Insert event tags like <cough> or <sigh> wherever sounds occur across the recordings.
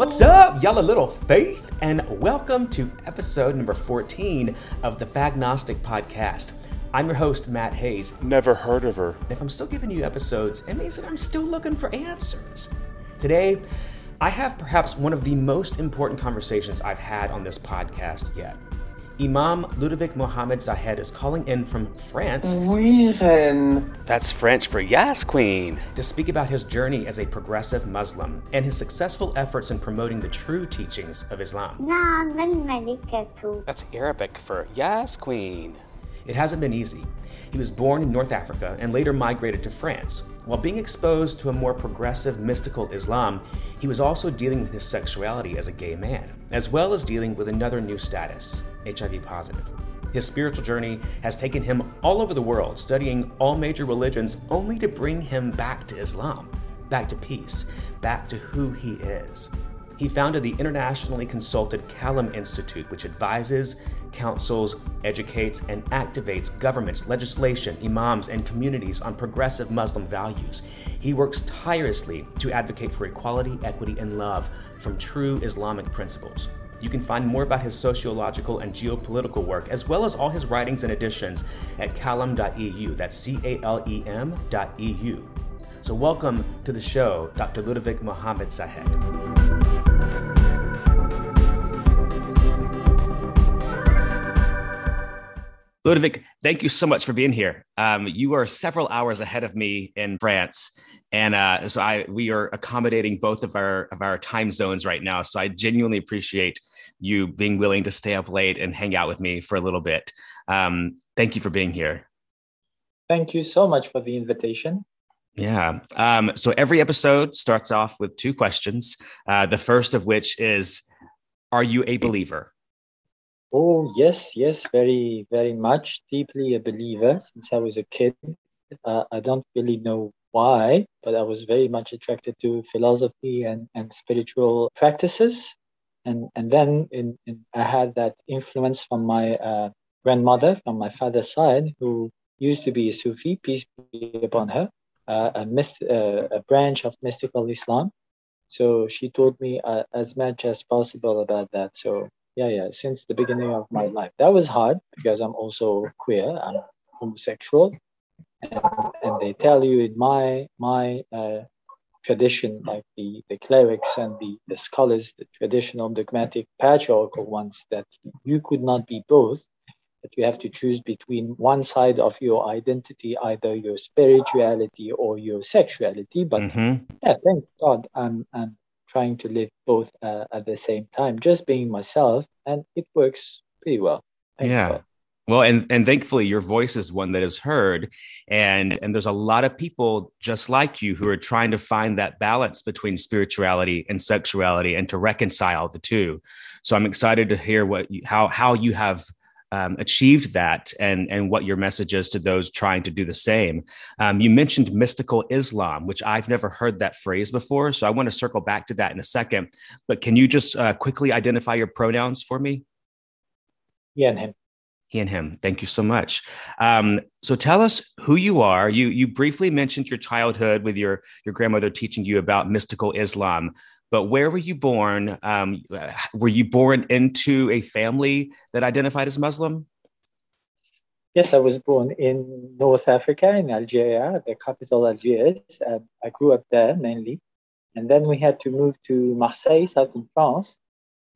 What's up, y'all? A little faith, and welcome to episode number 14 of the Fagnostic Podcast. I'm your host, Matt Hayes. Never heard of her. If I'm still giving you episodes, it means that I'm still looking for answers. Today, I have perhaps one of the most important conversations I've had on this podcast yet. Imam Ludovic Mohamed Zahed is calling in from France. That's French for yes, Queen. To speak about his journey as a progressive Muslim and his successful efforts in promoting the true teachings of Islam. That's Arabic for yes, Queen. It hasn't been easy. He was born in North Africa and later migrated to France. While being exposed to a more progressive mystical Islam, he was also dealing with his sexuality as a gay man, as well as dealing with another new status HIV positive. His spiritual journey has taken him all over the world, studying all major religions, only to bring him back to Islam, back to peace, back to who he is. He founded the internationally consulted CALEM Institute, which advises, counsels, educates, and activates governments, legislation, imams, and communities on progressive Muslim values. He works tirelessly to advocate for equality, equity, and love from true Islamic principles. You can find more about his sociological and geopolitical work, as well as all his writings and editions, at calem.eu. That's C A L E M.eu. So, welcome to the show, Dr. Ludovic Mohamed Zahed. Ludovic, thank you so much for being here. Um, you are several hours ahead of me in France, and uh, so I we are accommodating both of our of our time zones right now. So I genuinely appreciate you being willing to stay up late and hang out with me for a little bit. Um, thank you for being here. Thank you so much for the invitation. Yeah. Um, so every episode starts off with two questions. Uh, the first of which is, "Are you a believer?" Oh, yes, yes, very, very much. Deeply a believer since I was a kid. Uh, I don't really know why, but I was very much attracted to philosophy and, and spiritual practices. And, and then in, in, I had that influence from my uh, grandmother, from my father's side, who used to be a Sufi, peace be upon her, uh, a, myst- uh, a branch of mystical Islam. So she taught me uh, as much as possible about that. So yeah yeah since the beginning of my life that was hard because i'm also queer i'm homosexual and, and they tell you in my my uh, tradition like the the clerics and the, the scholars the traditional dogmatic patriarchal ones that you could not be both that you have to choose between one side of your identity either your spirituality or your sexuality but mm-hmm. yeah thank god i'm i'm trying to live both uh, at the same time, just being myself, and it works pretty well. Thanks, yeah. God. Well, and and thankfully your voice is one that is heard, and and there's a lot of people just like you who are trying to find that balance between spirituality and sexuality and to reconcile the two. So I'm excited to hear what you, how how you have um, achieved that and, and what your message is to those trying to do the same. Um, you mentioned mystical Islam, which I've never heard that phrase before. So I want to circle back to that in a second. But can you just uh, quickly identify your pronouns for me? He and him. He and him. Thank you so much. Um, so tell us who you are. You you briefly mentioned your childhood with your your grandmother teaching you about mystical Islam but where were you born? Um, were you born into a family that identified as Muslim? Yes, I was born in North Africa, in Algeria, the capital Algiers. Uh, I grew up there mainly. And then we had to move to Marseille, southern France,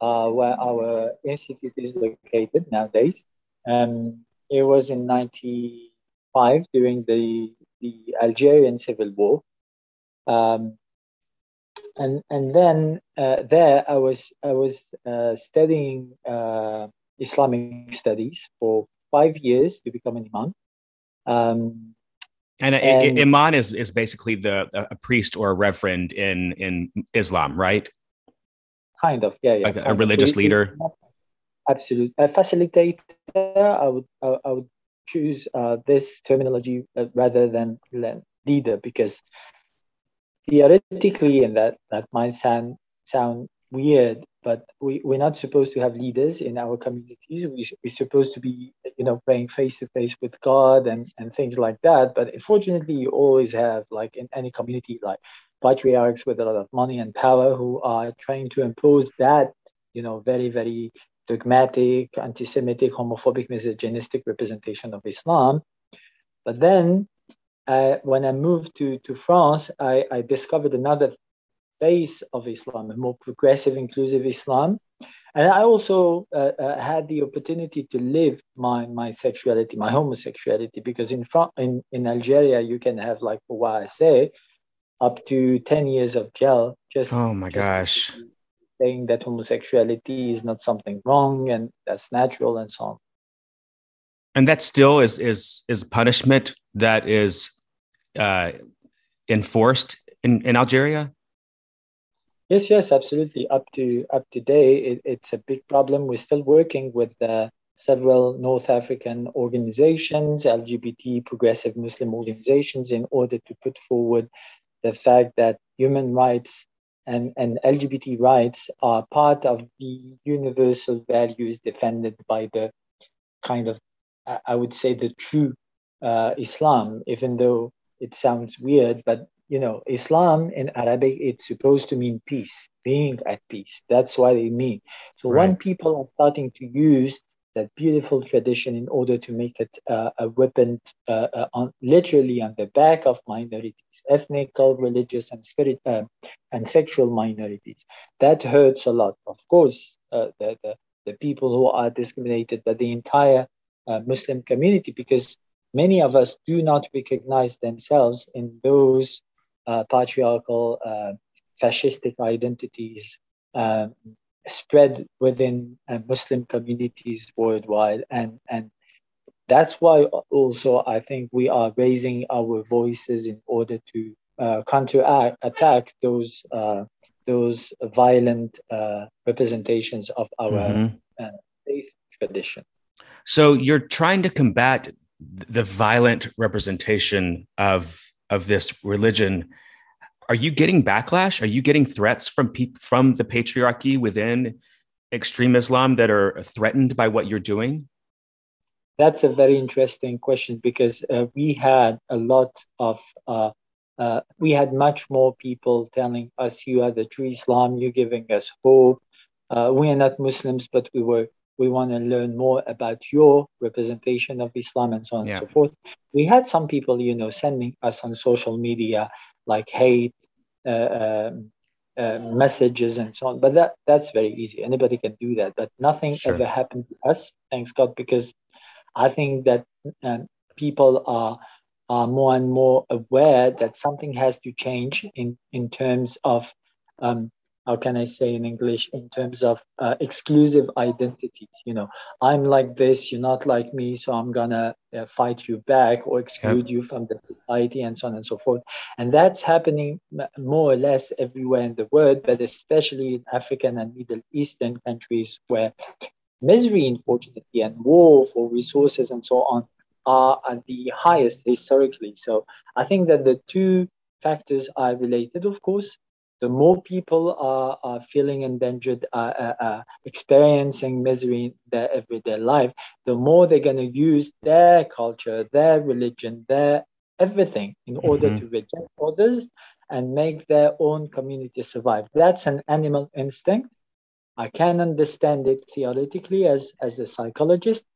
uh, where our institute is located nowadays. Um, it was in 95 during the, the Algerian Civil War. Um, and and then uh, there I was I was uh, studying uh, Islamic studies for five years to become an imam. Um, and, and imam is is basically the a priest or a reverend in in Islam, right? Kind of, yeah, yeah. Like a religious leader. Absolutely, a facilitator. I would I, I would choose uh, this terminology uh, rather than leader because theoretically, and that that might sound sound weird, but we, we're not supposed to have leaders in our communities. We, we're supposed to be, you know, praying face to face with God and, and things like that. But unfortunately, you always have, like in any community, like patriarchs with a lot of money and power who are trying to impose that, you know, very, very dogmatic, anti Semitic, homophobic, misogynistic representation of Islam. But then uh, when I moved to, to France, I, I discovered another face of Islam, a more progressive, inclusive Islam. And I also uh, uh, had the opportunity to live my, my sexuality, my homosexuality, because in, front, in, in Algeria, you can have, like what I say, up to 10 years of jail. Just, oh my just gosh. Saying that homosexuality is not something wrong and that's natural and so on. And that still is, is, is punishment that is uh, enforced in, in Algeria? Yes, yes, absolutely. Up to up to date, it, it's a big problem. We're still working with uh, several North African organizations, LGBT progressive Muslim organizations, in order to put forward the fact that human rights and, and LGBT rights are part of the universal values defended by the kind of, I would say, the true uh, Islam, even though it sounds weird, but you know, Islam in Arabic, it's supposed to mean peace, being at peace. That's what it means. So right. when people are starting to use that beautiful tradition in order to make it uh, a weapon, uh, uh, on, literally on the back of minorities, ethnic, religious, and spirit uh, and sexual minorities, that hurts a lot. Of course, uh, the, the, the people who are discriminated, but the entire uh, Muslim community, because many of us do not recognize themselves in those patriarchal, fascistic identities um, spread within uh, Muslim communities worldwide. And, and that's why also I think we are raising our voices in order to uh, counteract attack those uh, those violent uh, representations of our mm-hmm. faith tradition. So you're trying to combat the violent representation of of this religion are you getting backlash? Are you getting threats from people from the patriarchy within extreme islam that are threatened by what you're doing? That's a very interesting question because uh, we had a lot of uh, uh, we had much more people telling us you are the true islam. You're giving us hope. Uh, we are not muslims but we were we want to learn more about your representation of Islam and so on yeah. and so forth. We had some people, you know, sending us on social media like hate uh, um, uh, messages and so on. But that that's very easy. Anybody can do that. But nothing sure. ever happened to us, thanks God, because I think that um, people are are more and more aware that something has to change in in terms of um, how can I say in English, in terms of uh, exclusive identities. You know, I'm like this, you're not like me, so I'm gonna uh, fight you back or exclude yep. you from the society and so on and so forth. And that's happening more or less everywhere in the world, but especially in African and Middle Eastern countries where misery, unfortunately, and war for resources and so on are at the highest historically. So I think that the two factors are related, of course the more people are, are feeling endangered, uh, uh, uh, experiencing misery in their everyday life, the more they're going to use their culture, their religion, their everything in mm-hmm. order to reject others and make their own community survive. That's an animal instinct. I can understand it theoretically as, as a psychologist.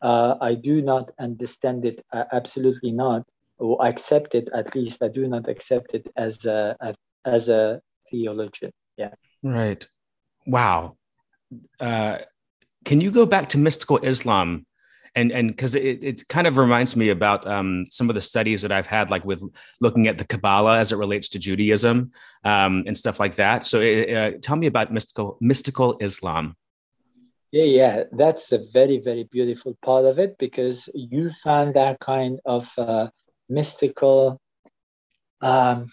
Uh, I do not understand it, uh, absolutely not, or accept it, at least I do not accept it as a, a as a theologian. Yeah. Right. Wow. Uh, can you go back to mystical Islam? And and because it, it kind of reminds me about um, some of the studies that I've had, like with looking at the Kabbalah as it relates to Judaism um, and stuff like that. So, uh, tell me about mystical mystical Islam. Yeah, yeah, that's a very, very beautiful part of it because you found that kind of uh, mystical um,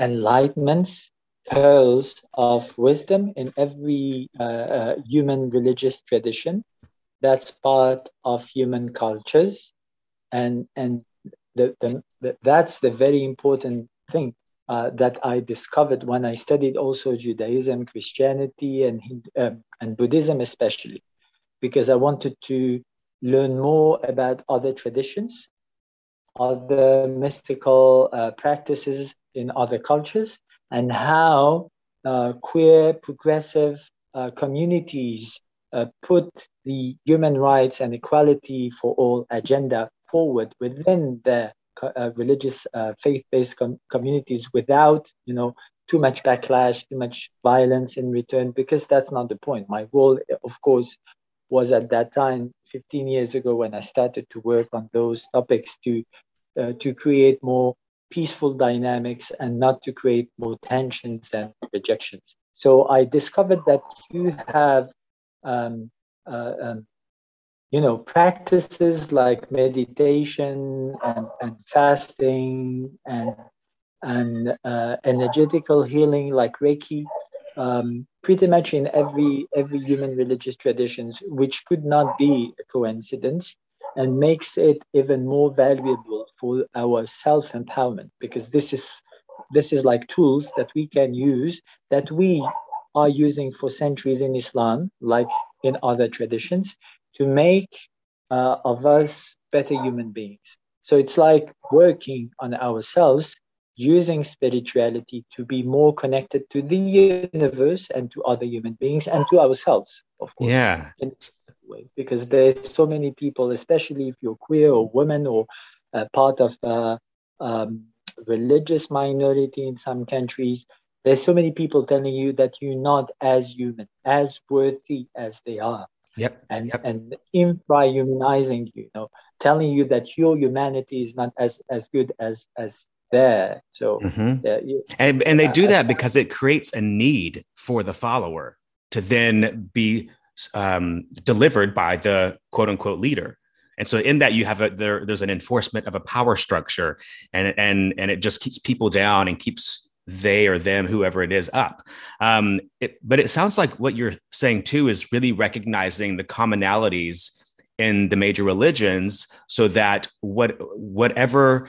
enlightenments pearls of wisdom in every uh, uh, human religious tradition. That's part of human cultures, and and the, the, the that's the very important thing uh, that I discovered when I studied also Judaism, Christianity, and um, and Buddhism especially, because I wanted to learn more about other traditions, other mystical uh, practices in other cultures and how uh, queer progressive uh, communities uh, put the human rights and equality for all agenda forward within their uh, religious uh, faith-based com- communities without you know too much backlash too much violence in return because that's not the point. My role of course was at that time 15 years ago when i started to work on those topics to uh, to create more peaceful dynamics and not to create more tensions and rejections. So i discovered that you have um, uh, um, you know, practices like meditation and, and fasting and and uh, energetical healing like Reiki, um, pretty much in every every human religious traditions, which could not be a coincidence, and makes it even more valuable for our self empowerment because this is this is like tools that we can use that we are using for centuries in Islam, like in other traditions, to make uh, of us better human beings. So it's like working on ourselves using spirituality to be more connected to the universe and to other human beings and to ourselves, of course. Yeah. Because there's so many people, especially if you're queer or women or uh, part of a um, religious minority in some countries, there's so many people telling you that you're not as human, as worthy as they are. Yep. And yep. and infra-humanizing you, you know, telling you that your humanity is not as as good as as there. So mm-hmm. uh, you, and and they do that because it creates a need for the follower to then be um, delivered by the quote unquote leader. And so in that you have a there, there's an enforcement of a power structure and and and it just keeps people down and keeps they or them, whoever it is, up. Um, it, but it sounds like what you're saying too is really recognizing the commonalities in the major religions, so that what whatever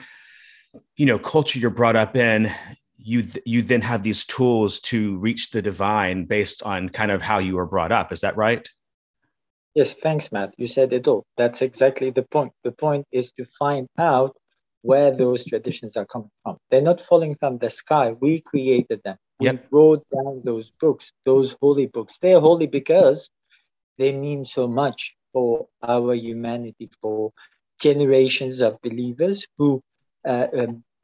you know culture you're brought up in, you th- you then have these tools to reach the divine based on kind of how you were brought up. Is that right? Yes, thanks, Matt. You said it all. That's exactly the point. The point is to find out where those traditions are coming from. They're not falling from the sky. We created them. Yep. We wrote down those books, those holy books. They're holy because they mean so much for our humanity, for generations of believers who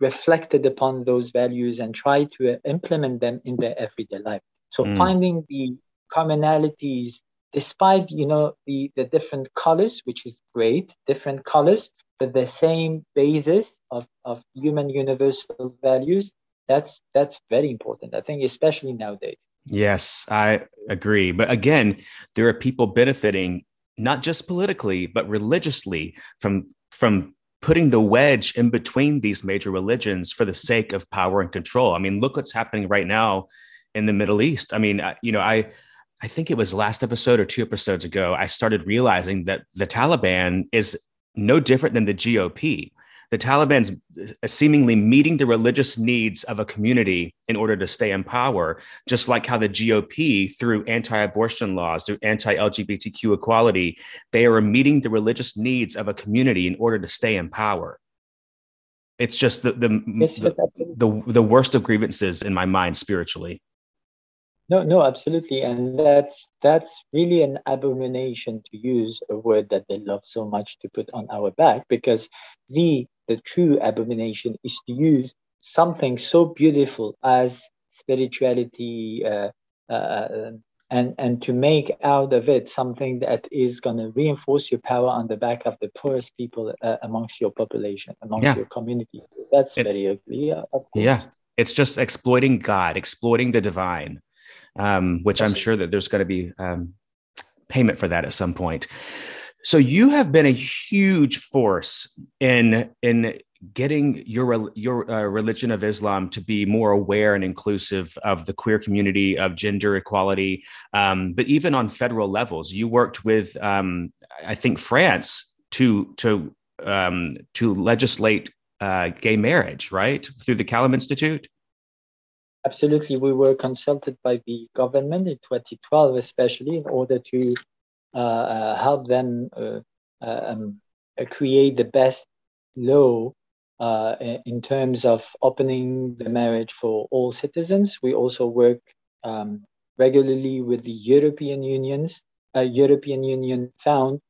reflected upon those values and try to uh, implement them in their everyday life. So mm. finding the commonalities, despite you know the the different colors, which is great, different colors, but the same basis of, of human universal values that's that's very important i think especially nowadays yes i agree but again there are people benefiting not just politically but religiously from from putting the wedge in between these major religions for the sake of power and control i mean look what's happening right now in the middle east i mean you know i I think it was last episode or two episodes ago, I started realizing that the Taliban is no different than the GOP. The Taliban's uh, seemingly meeting the religious needs of a community in order to stay in power, just like how the GOP, through anti abortion laws, through anti LGBTQ equality, they are meeting the religious needs of a community in order to stay in power. It's just the, the, the, the, the worst of grievances in my mind spiritually. No, no, absolutely, and that's that's really an abomination to use a word that they love so much to put on our back, because the the true abomination is to use something so beautiful as spirituality, uh, uh, and and to make out of it something that is going to reinforce your power on the back of the poorest people uh, amongst your population, amongst yeah. your community. That's it, very ugly. Yeah, it's just exploiting God, exploiting the divine um, which I'm sure that there's going to be um, payment for that at some point. So you have been a huge force in in getting your your uh, religion of Islam to be more aware and inclusive of the queer community, of gender equality, um, but even on federal levels. You worked with, um, I think, France to to um, to legislate uh, gay marriage, right, through the CALEM Institute. Absolutely, we were consulted by the government in 2012, especially in order to help them uh, uh, um, uh, create the best law uh, in terms of opening the marriage for all citizens. We also work um, regularly with the European Unions, uh, European Union Found,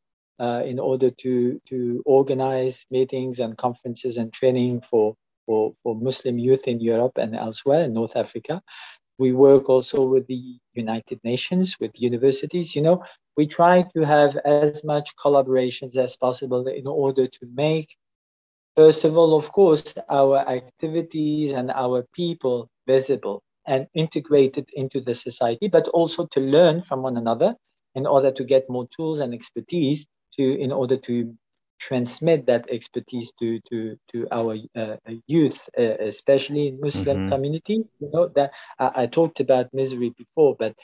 uh, in order to to organize meetings and conferences and training for, for for Muslim youth in Europe and elsewhere in North Africa. We work also with the United Nations, with universities. You know, we try to have as much collaborations as possible in order to make First of all, of course, our activities and our people visible and integrated into the society, but also to learn from one another in order to get more tools and expertise to in order to transmit that expertise to to to our uh, youth, uh, especially in Muslim mm-hmm. community. You know that I, I, talked about misery before, but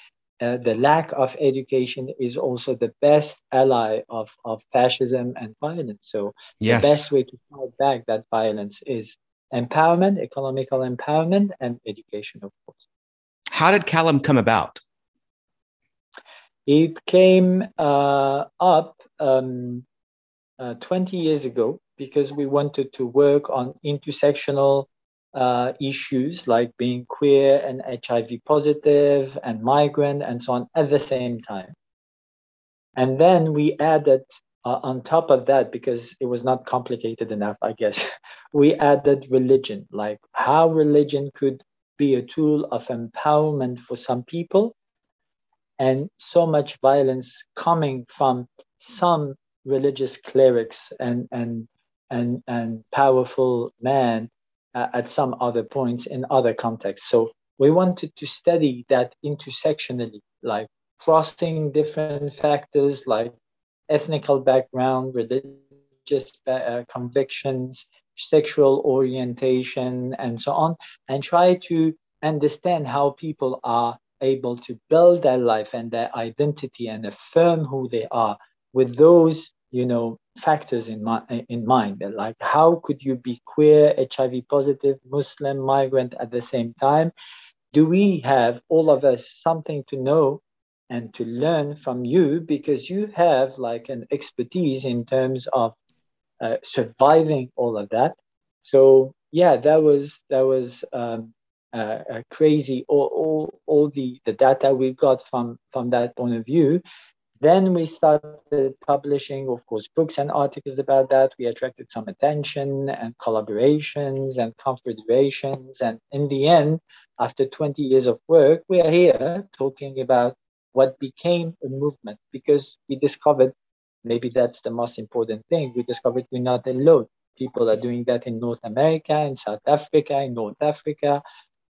uh, the lack of education is also the best ally of, of fascism and violence. So yes. the best way to fight back that violence is empowerment, economical empowerment, and education, of course. How did CALEM come about? It came uh, up um, uh, 20 years ago because we wanted to work on intersectional uh, issues like being queer and HIV positive and migrant and so on at the same time. And then we added uh, on top of that, because it was not complicated enough, I guess, <laughs> we added religion, like how religion could be a tool of empowerment for some people, and so much violence coming from some religious clerics and and and and powerful men uh, at some other points in other contexts. So we wanted to study that intersectionally, like crossing different factors like ethnical background, religious uh, convictions, sexual orientation, and so on, and try to understand how people are able to build their life and their identity and affirm who they are with those, you know, factors in, mi- in mind like how could you be queer hiv positive muslim migrant at the same time? Do we have all of us something to know and to learn from you? Because you have like an expertise in terms of uh, surviving all of that. So yeah that was that was um, uh, crazy. All, all, all the, the data we got from from that point of view then we started publishing, of course, books and articles about that. We attracted some attention and collaborations and confederations. And in the end, after 20 years of work, we are here talking about what became a movement because we discovered maybe that's the most important thing. We discovered we're not alone. People are doing that in North America, in South Africa, in North Africa,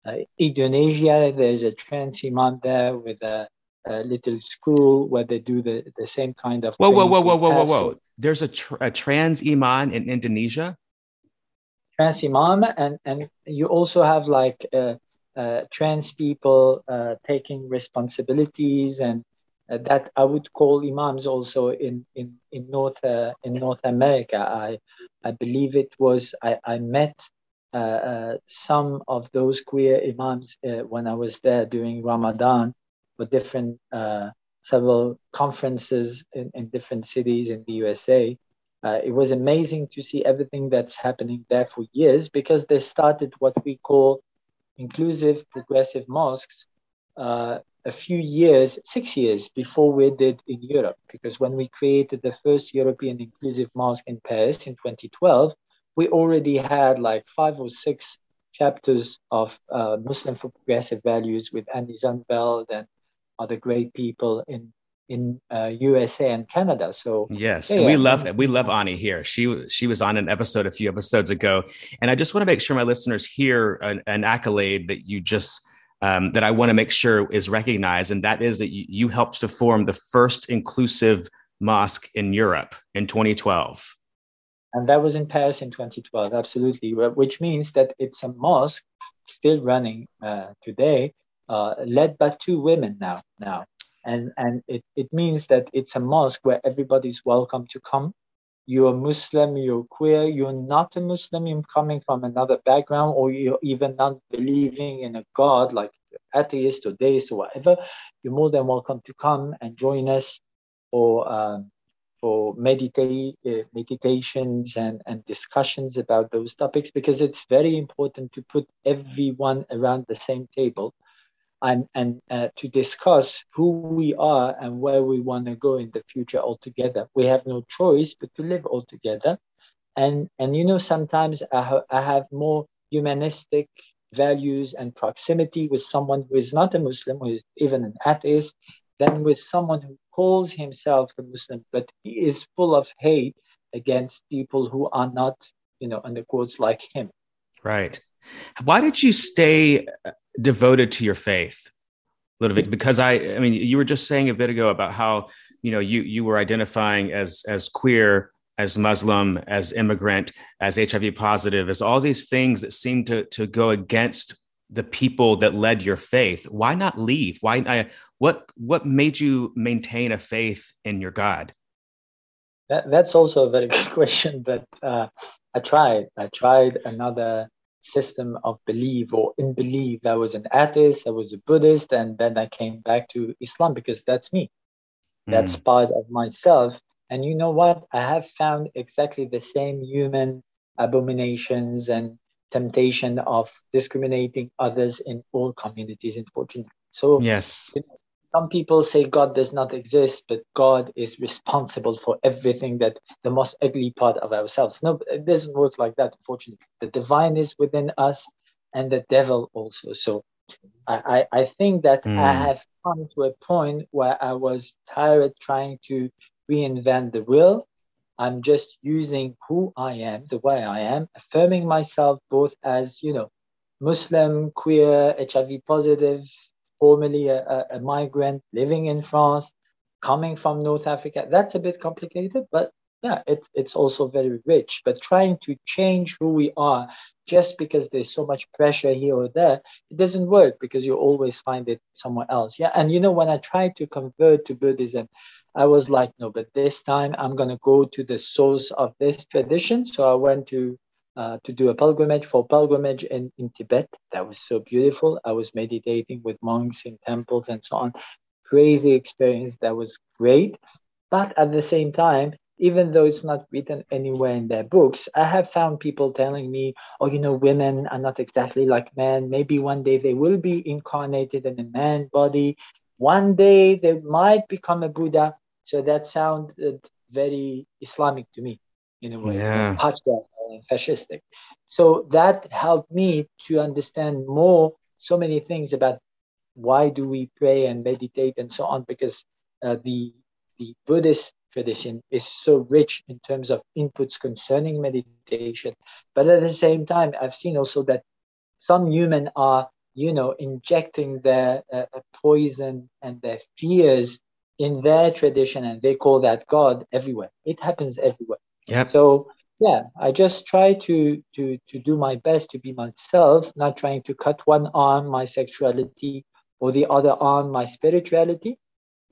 uh, Indonesia. There's a trans imam there with a a little school where they do the, the same kind of. Whoa, whoa, whoa, whoa, whoa, whoa, whoa! There's a, tr- a trans imam in Indonesia. Trans imam, and and you also have like uh, uh, trans people uh, taking responsibilities, and uh, that I would call imams also in in in North uh, in North America. I I believe it was I I met. Uh, some of those queer imams when I was there during Ramadan, for different uh, several conferences in, in, different cities in the USA. Uh, it was amazing to see everything that's happening there for years because they started what we call inclusive progressive mosques uh, a few years, six years before we did in Europe. Because when we created the first European inclusive mosque in Paris in 2012, we already had like five or six chapters of uh, Muslim for progressive values with Ani Zonneveld and other great people in in uh, USA and Canada. So yes, yeah, we love it. we love Ani here. She she was on an episode a few episodes ago, and I just want to make sure my listeners hear an, an accolade that you just. Um, that I want to make sure is recognized, and that is that you, you helped to form the first inclusive mosque in Europe in 2012. And that was in Paris in 2012, absolutely, which means that it's a mosque still running uh, today uh, led by two women now. Now, and and it, it means that it's a mosque where everybody's welcome to come. You're Muslim, you're queer, you're not a Muslim, you're coming from another background, or you're even not believing in a God like atheist or deist or whatever. You're more than welcome to come and join us for um, for meditate, uh, meditations and, and discussions about those topics because it's very important to put everyone around the same table and, and uh, to discuss who we are and where we want to go in the future altogether. We have no choice but to live all together. And, and you know, sometimes I, ha- I have more humanistic values and proximity with someone who is not a Muslim, who is even an atheist, than with someone who calls himself a Muslim, but he is full of hate against people who are not, you know, under quotes like him. Right. Why did you stay devoted to your faith, Ludovic? Because I, I mean, you were just saying a bit ago about how you know you you were identifying as as queer, as Muslim, as immigrant, as HIV positive, as all these things that seem to to go against the people that led your faith. Why not leave? Why? I, what what made you maintain a faith in your God? That, that's also a very good <laughs> question, but uh, I tried. I tried another system of belief or in belief. I was an atheist, I was a Buddhist, and then I came back to Islam because that's me. That's mm. part of myself. And you know what? I have found exactly the same human abominations and temptation of discriminating others in all communities, in unfortunately. So, yes. You know, some people say God does not exist, but God is responsible for everything that the most ugly part of ourselves. No, it doesn't work like that, unfortunately. The divine is within us and the devil also. So I, I, I think that mm. I have come to a point where I was tired trying to reinvent the will. I'm just using who I am, the way I am, affirming myself both as, you know, Muslim, queer, HIV positive, formerly a, a, migrant living in France, coming from North Africa. That's a bit complicated, but yeah, it's it's also very rich. But trying to change who we are just because there's so much pressure here or there, it doesn't work because you always find it somewhere else. Yeah, and you know when I tried to convert to Buddhism, I was like, no, but this time I'm gonna go to the source of this tradition. So I went to uh, to do a pilgrimage for pilgrimage in, in Tibet. That was so beautiful. I was meditating with monks in temples and so on. Crazy experience. That was great. But at the same time, even though it's not written anywhere in their books, I have found people telling me, oh, you know, women are not exactly like men. Maybe one day they will be incarnated in a man body. One day they might become a Buddha. So that sounded very Islamic to me in a way. Yeah fascistic. So that helped me to understand more so many things about why do we pray and meditate and so on because uh, the the Buddhist tradition is so rich in terms of inputs concerning meditation. But at the same time, I've seen also that some human are, you know, injecting their uh, poison and their fears in their tradition, and they call that God everywhere. It happens everywhere. Yeah. So yeah i just try to to to do my best to be myself not trying to cut one arm my sexuality or the other arm my spirituality.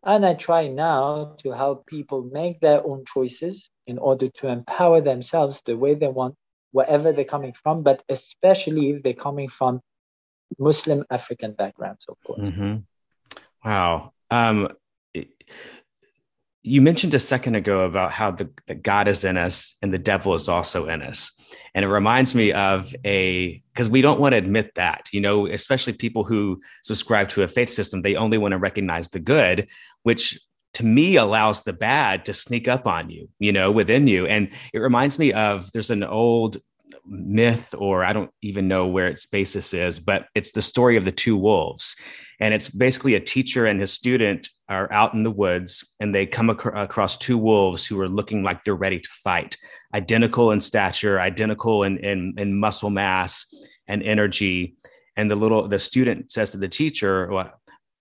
And i try now to help people make their own choices in order to empower themselves the way they want wherever they're coming from but especially if they're coming from muslim african backgrounds of course. Mm-hmm. wow. Um, you mentioned a second ago about how the, the God is in us and the devil is also in us. And it reminds me of a, because we don't want to admit that, you know, especially people who subscribe to a faith system, they only want to recognize the good, which to me allows the bad to sneak up on you, you know, within you. And it reminds me of there's an old myth, or I don't even know where its basis is, but it's the story of the two wolves. And it's basically a teacher and his student are out in the woods and they come ac- across two wolves who are looking like they're ready to fight, identical in stature, identical in, in, in muscle mass and energy. And the little the student says to the teacher, well,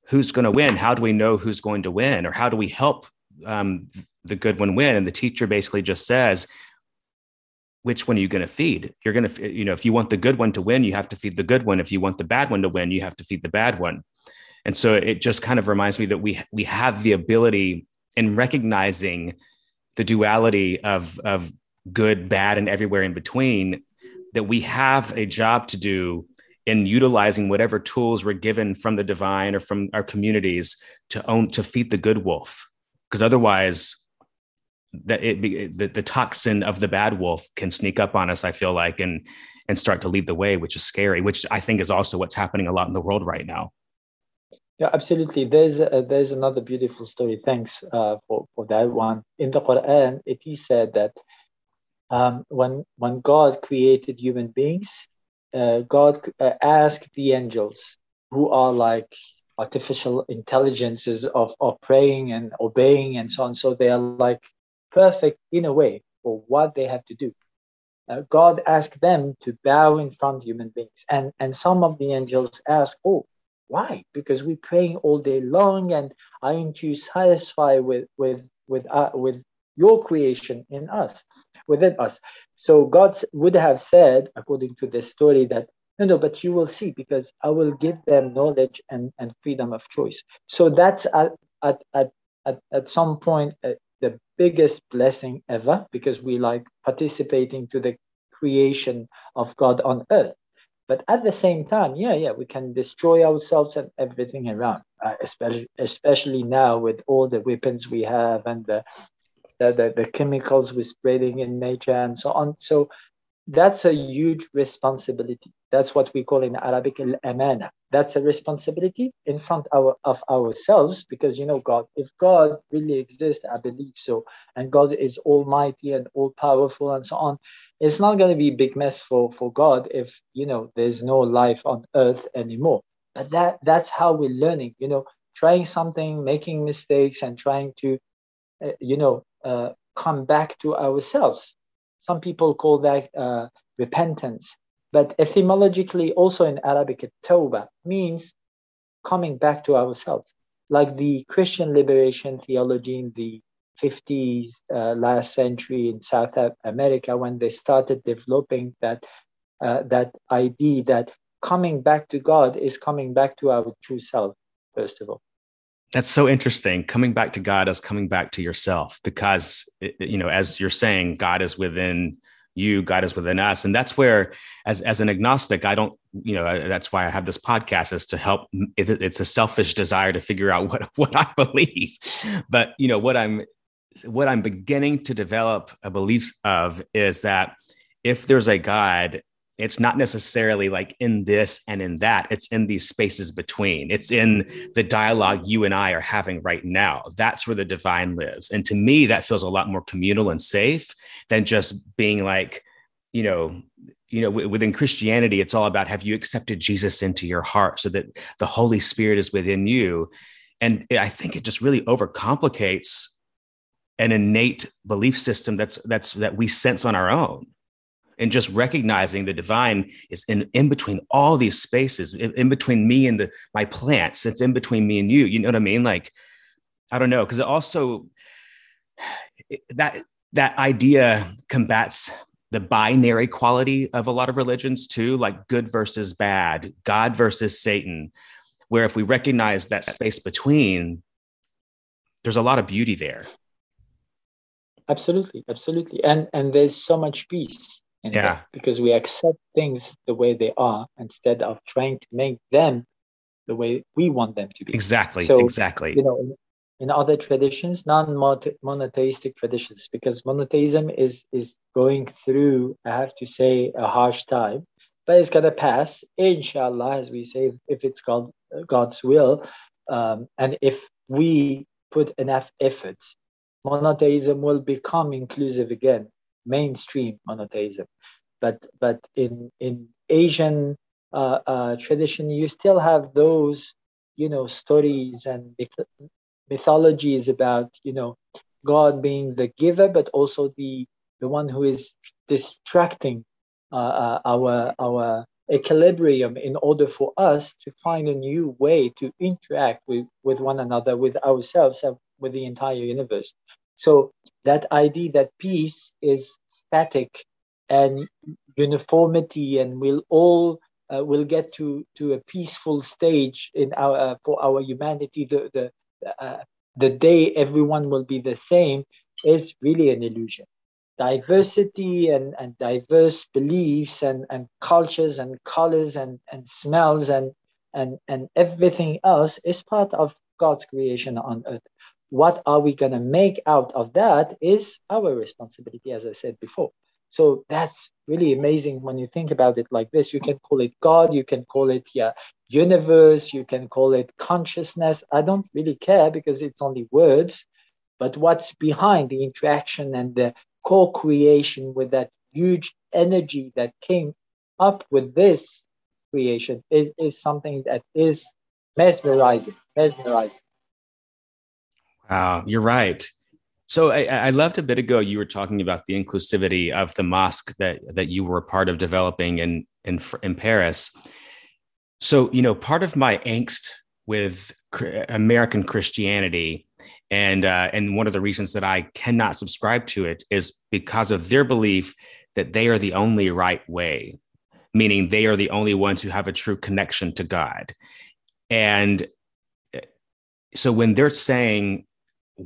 "Who's going to win? How do we know who's going to win, or how do we help um, the good one win?" And the teacher basically just says, which one are you going to feed? You're going to, you know, if you want the good one to win, you have to feed the good one. If you want the bad one to win, you have to feed the bad one. And so it just kind of reminds me that we we have the ability in recognizing the duality of of good, bad, and everywhere in between that we have a job to do in utilizing whatever tools we're given from the divine or from our communities to own to feed the good wolf. Because otherwise that it the, the toxin of the bad wolf can sneak up on us i feel like and and start to lead the way which is scary which i think is also what's happening a lot in the world right now yeah absolutely there's a, there's another beautiful story thanks uh, for, for that one in the quran it is said that um, when when god created human beings uh, god uh, asked the angels who are like artificial intelligences of, of praying and obeying and so on so they are like perfect in a way for what they have to do. Uh, God asked them to bow in front of human beings. And, and some of the angels ask, Oh, why? Because we're praying all day long and aren't you satisfied with, with, with, uh, with your creation in us, within us? So God would have said, according to this story, that no, no, but you will see because I will give them knowledge and, and freedom of choice. So that's at, at, at, at, at some point uh, the biggest blessing ever because we like participating to the creation of God on earth. But at the same time, yeah, yeah, we can destroy ourselves and everything around, uh, especially especially now with all the weapons we have and the, the, the, the chemicals we're spreading in nature and so on. So that's a huge responsibility. That's what we call in Arabic al-amana. That's a responsibility in front of, of ourselves because, you know, God, if God really exists, I believe so, and God is almighty and all powerful and so on, it's not going to be a big mess for, for God if, you know, there's no life on earth anymore. But that that's how we're learning, you know, trying something, making mistakes and trying to, uh, you know, uh, come back to ourselves some people call that uh, repentance. But etymologically, also in Arabic, tawbah means coming back to ourselves. Like the Christian liberation theology in the 50s, uh, last century in South America, when they started developing that, uh, that idea that coming back to God is coming back to our true self, first of all. That's so interesting. Coming back to God is coming back to yourself, because you know, as you're saying, God is within you, God is within us, and that's where, as as an agnostic, I don't, you know, that's why I have this podcast is to help. It's a selfish desire to figure out <laughs> what what I believe, but you know, what I'm what I'm beginning to develop a belief of is that if there's a God it's not necessarily like in this and in that. It's in these spaces between. It's in the dialogue you and i are having right now. That's where the divine lives. And to me that feels a lot more communal and safe than just being like you know you know within christianity it's all about have you accepted jesus into your heart so that the holy spirit is within you. And i think it just really overcomplicates an innate belief system that's that's that we sense on our own. And just recognizing the divine is in, in between all these spaces in, in between me and the my plants. It's in between me and you. You know what i mean? Like i don't know. Because it also that that idea combats the binary quality of a lot of religions too like good versus bad god versus satan where if we recognize that space between there's a lot of beauty there absolutely absolutely and and there's so much peace yeah. because we accept things the way they are instead of trying to make them the way we want them to be. Exactly. So, exactly. You know, in, in other traditions, non-monotheistic traditions, because monotheism is is going through, I have to say, a harsh time, but it's gonna pass, inshallah, as we say, if it's God, God's will, um, and if we put enough efforts, monotheism will become inclusive again mainstream monotheism. But but in in Asian uh, uh, tradition, you still have those you know stories and myth- mythologies about you know God being the giver, but also the the one who is distracting uh, uh our our equilibrium in order for us to find a new way to interact with, with one another, with ourselves, and with the entire universe. So that idea that peace is static and uniformity and we'll all uh, will get to to a peaceful stage in our uh, for our humanity. The the uh, the day everyone will be the same is really an illusion. Diversity and, and diverse beliefs and, and cultures and colors and, and smells and, and, and everything else is part of god's creation on earth what are we going to make out of that is our responsibility, as I said before. So that's really amazing when you think about it like this. You can call it God, you can call it yeah, universe, you can call it consciousness. I don't really care because it's only words. But what's behind the interaction and the co creation with that huge energy that came up with this creation is, is something that is mesmerizing, mesmerizing. Wow, you're right. So I, I, loved a bit ago you were talking about the inclusivity of the mosque that that you were a part of developing in in in Paris. So you know, part of my angst with American Christianity, and uh, and one of the reasons that I cannot subscribe to it is because of their belief that they are the only right way, meaning they are the only ones who have a true connection to God, and uh, so when they're saying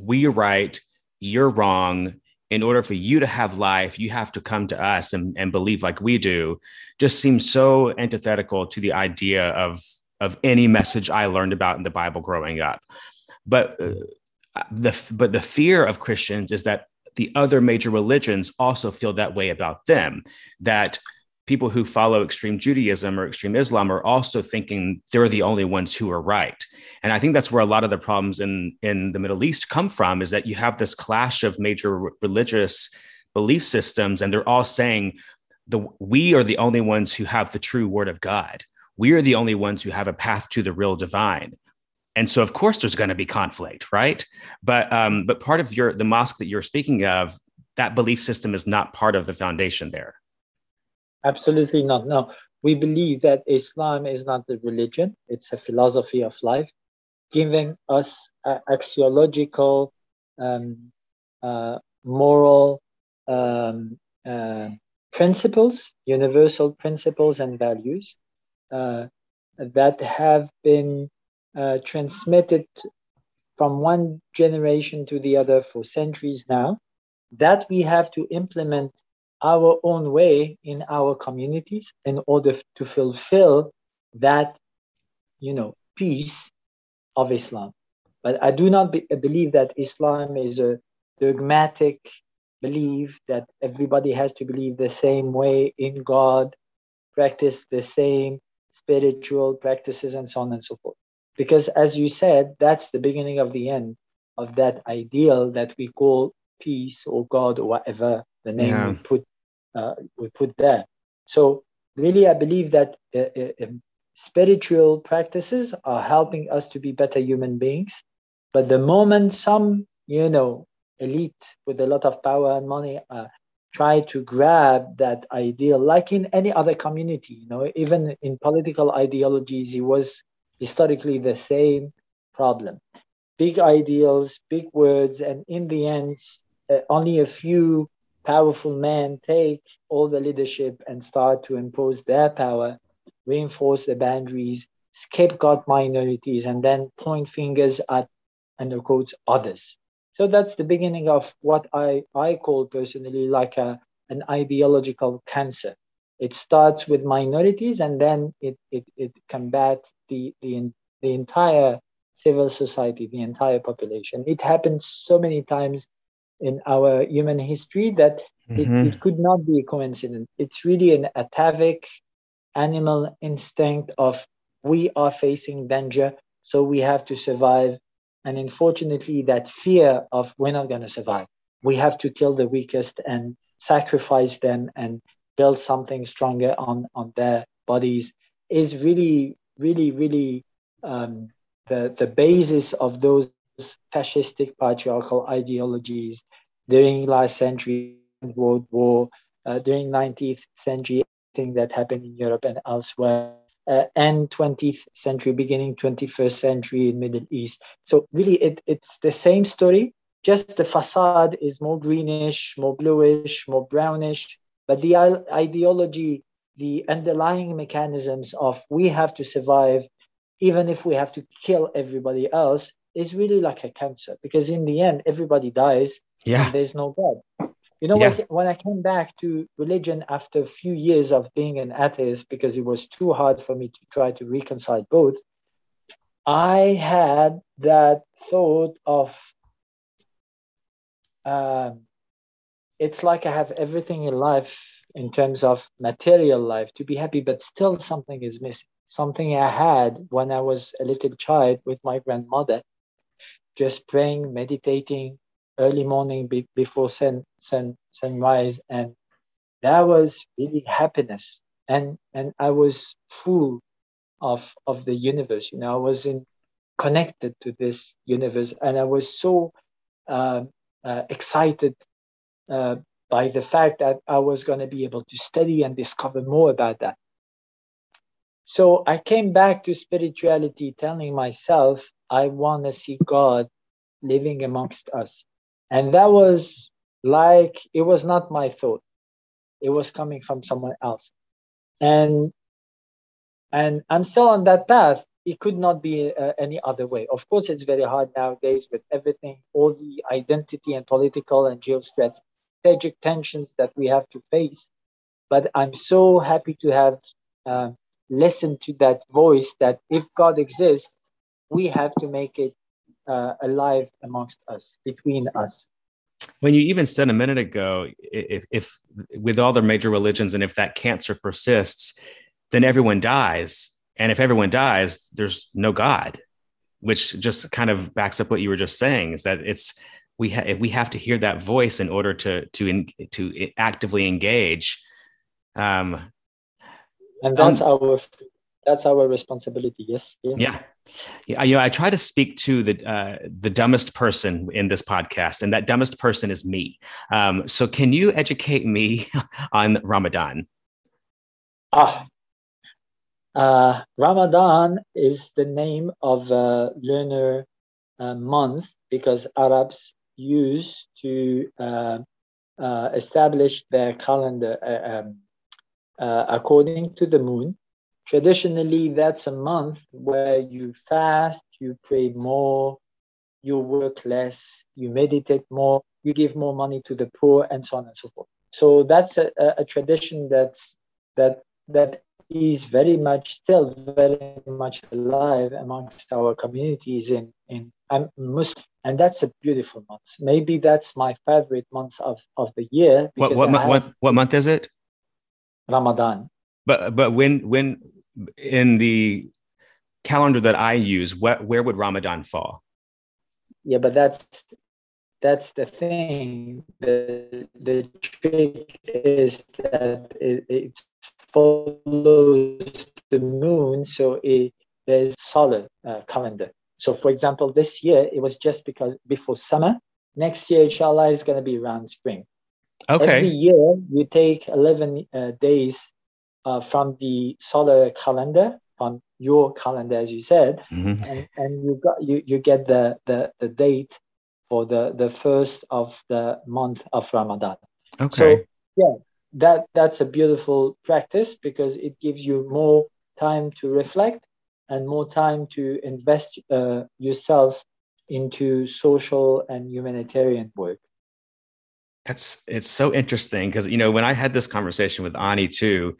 we're right you're wrong. In order for you to have life you have to come to us and, and believe like we do. Just seems so antithetical to the idea of of any message i learned about in the bible growing up. But uh, the but the fear of christians is that the other major religions also feel that way about them that people who follow extreme Judaism or extreme Islam are also thinking they're the only ones who are right. And I think that's where a lot of the problems in, in the Middle East come from is that you have this clash of major religious belief systems, and they're all saying the we are the only ones who have the true word of God. We are the only ones who have a path to the real divine. And so, of course, there's going to be conflict, right? But um, but part of your the mosque that you're speaking of, that belief system is not part of the foundation there. Absolutely not. No, we believe that Islam is not a religion, it's a philosophy of life, giving us axiological, um, uh, moral um, uh, principles, universal principles and values uh, that have been uh, transmitted from one generation to the other for centuries now, that we have to implement our own way in our communities in order to fulfill that, you know, peace of Islam. But I do not be, believe that Islam is a dogmatic belief that everybody has to believe the same way in God, practice the same spiritual practices, and so on and so forth. Because as you said, that's the beginning of the end of that ideal that we call peace or God or whatever the name yeah. we put uh, we put there. So really, I believe that uh, uh, um, spiritual practices are helping us to be better human beings. But the moment some, you know, elite with a lot of power and money uh, try to grab that ideal, like in any other community, you know, even in political ideologies, it was historically the same problem. Big ideals, big words, and in the end, uh, only a few powerful men take all the leadership and start to impose their power, reinforce the boundaries, scapegoat minorities, and then point fingers at, under quotes, others. So that's the beginning of what I, I call personally like a, an ideological cancer. It starts with minorities and then it, it, it combats the, the, the entire civil society, the entire population. It happens so many times in our human history that mm-hmm. it, it, could not be a coincidence. It's really an atavic animal instinct of we are facing danger, so we have to survive. And unfortunately, that fear of we're not going to survive, we have to kill the weakest and sacrifice them and build something stronger on, on their bodies is really, really, really um, the, the basis of those fascistic patriarchal ideologies during last century and World War, uh, during 19th century, thing that happened in Europe and elsewhere, uh, and 20th century, beginning 21st century in Middle East. So really, it, it's the same story. Just the facade is more greenish, more bluish, more brownish, but the ideology, the underlying mechanisms of we have to survive, even if we have to kill everybody else, is really like a cancer because in the end everybody dies yeah there's no god you know yeah. when i came back to religion after a few years of being an atheist because it was too hard for me to try to reconcile both i had that thought of um, it's like I have everything in life in terms of material life to be happy, but still something is missing. Something I had when I was a little child with my grandmother, just praying, meditating early morning be- before sun, sun, sunrise. And that was really happiness. And, and I was full of, of the universe. You know, I was in, connected to this universe and I was so uh, uh, excited uh, by the fact that I was going to be able to study and discover more about that. So I came back to spirituality telling myself, I want to see God living amongst us. And that was like, it was not my thought. It was coming from someone else. And and I'm still on that path. It could not be uh, any other way. Of course, it's very hard nowadays with everything, all the identity and political and geostrategic strategic tensions that we have to face. But I'm so happy to have uh, listened to that voice that if God exists, we have to make it uh, alive amongst us, between us. When you even said a minute ago, if, if with all the major religions and if that cancer persists, then everyone dies. And if everyone dies, there's no God, which just kind of backs up what you were just saying is that it's we ha- we have to hear that voice in order to to in, to actively engage. Um, and that's um, our that's our responsibility. Yes. Yeah. yeah. yeah. You know, I try to speak to the uh, the dumbest person in this podcast, and that dumbest person is me. Um, so, can you educate me <laughs> on Ramadan? Ah, uh, Ramadan is the name of a lunar uh, month because Arabs used to uh, uh, establish their calendar uh, um, uh, according to the moon. Traditionally, that's a month where you fast, you pray more, you work less, you meditate more, you give more money to the poor, and so on and so forth. So that's a, a, a tradition that's that that is very much still very much alive amongst our communities in in I'm Muslim and that's a beautiful month. Maybe that's my favorite month of, of the year. What what, what what month is it? Ramadan. But but when when in the calendar that I use, where where would Ramadan fall? Yeah, but that's that's the thing. The the trick is that it, it follows the moon, so it there's solar uh, calendar. So, for example, this year it was just because before summer. Next year, inshallah, is going to be around spring. Okay. Every year you take 11 uh, days uh, from the solar calendar, from your calendar, as you said, mm-hmm. and, and you got you, you get the, the, the date for the, the first of the month of Ramadan. Okay. So yeah, that that's a beautiful practice because it gives you more time to reflect and more time to invest uh, yourself into social and humanitarian work. That's it's so interesting because you know when I had this conversation with Ani too,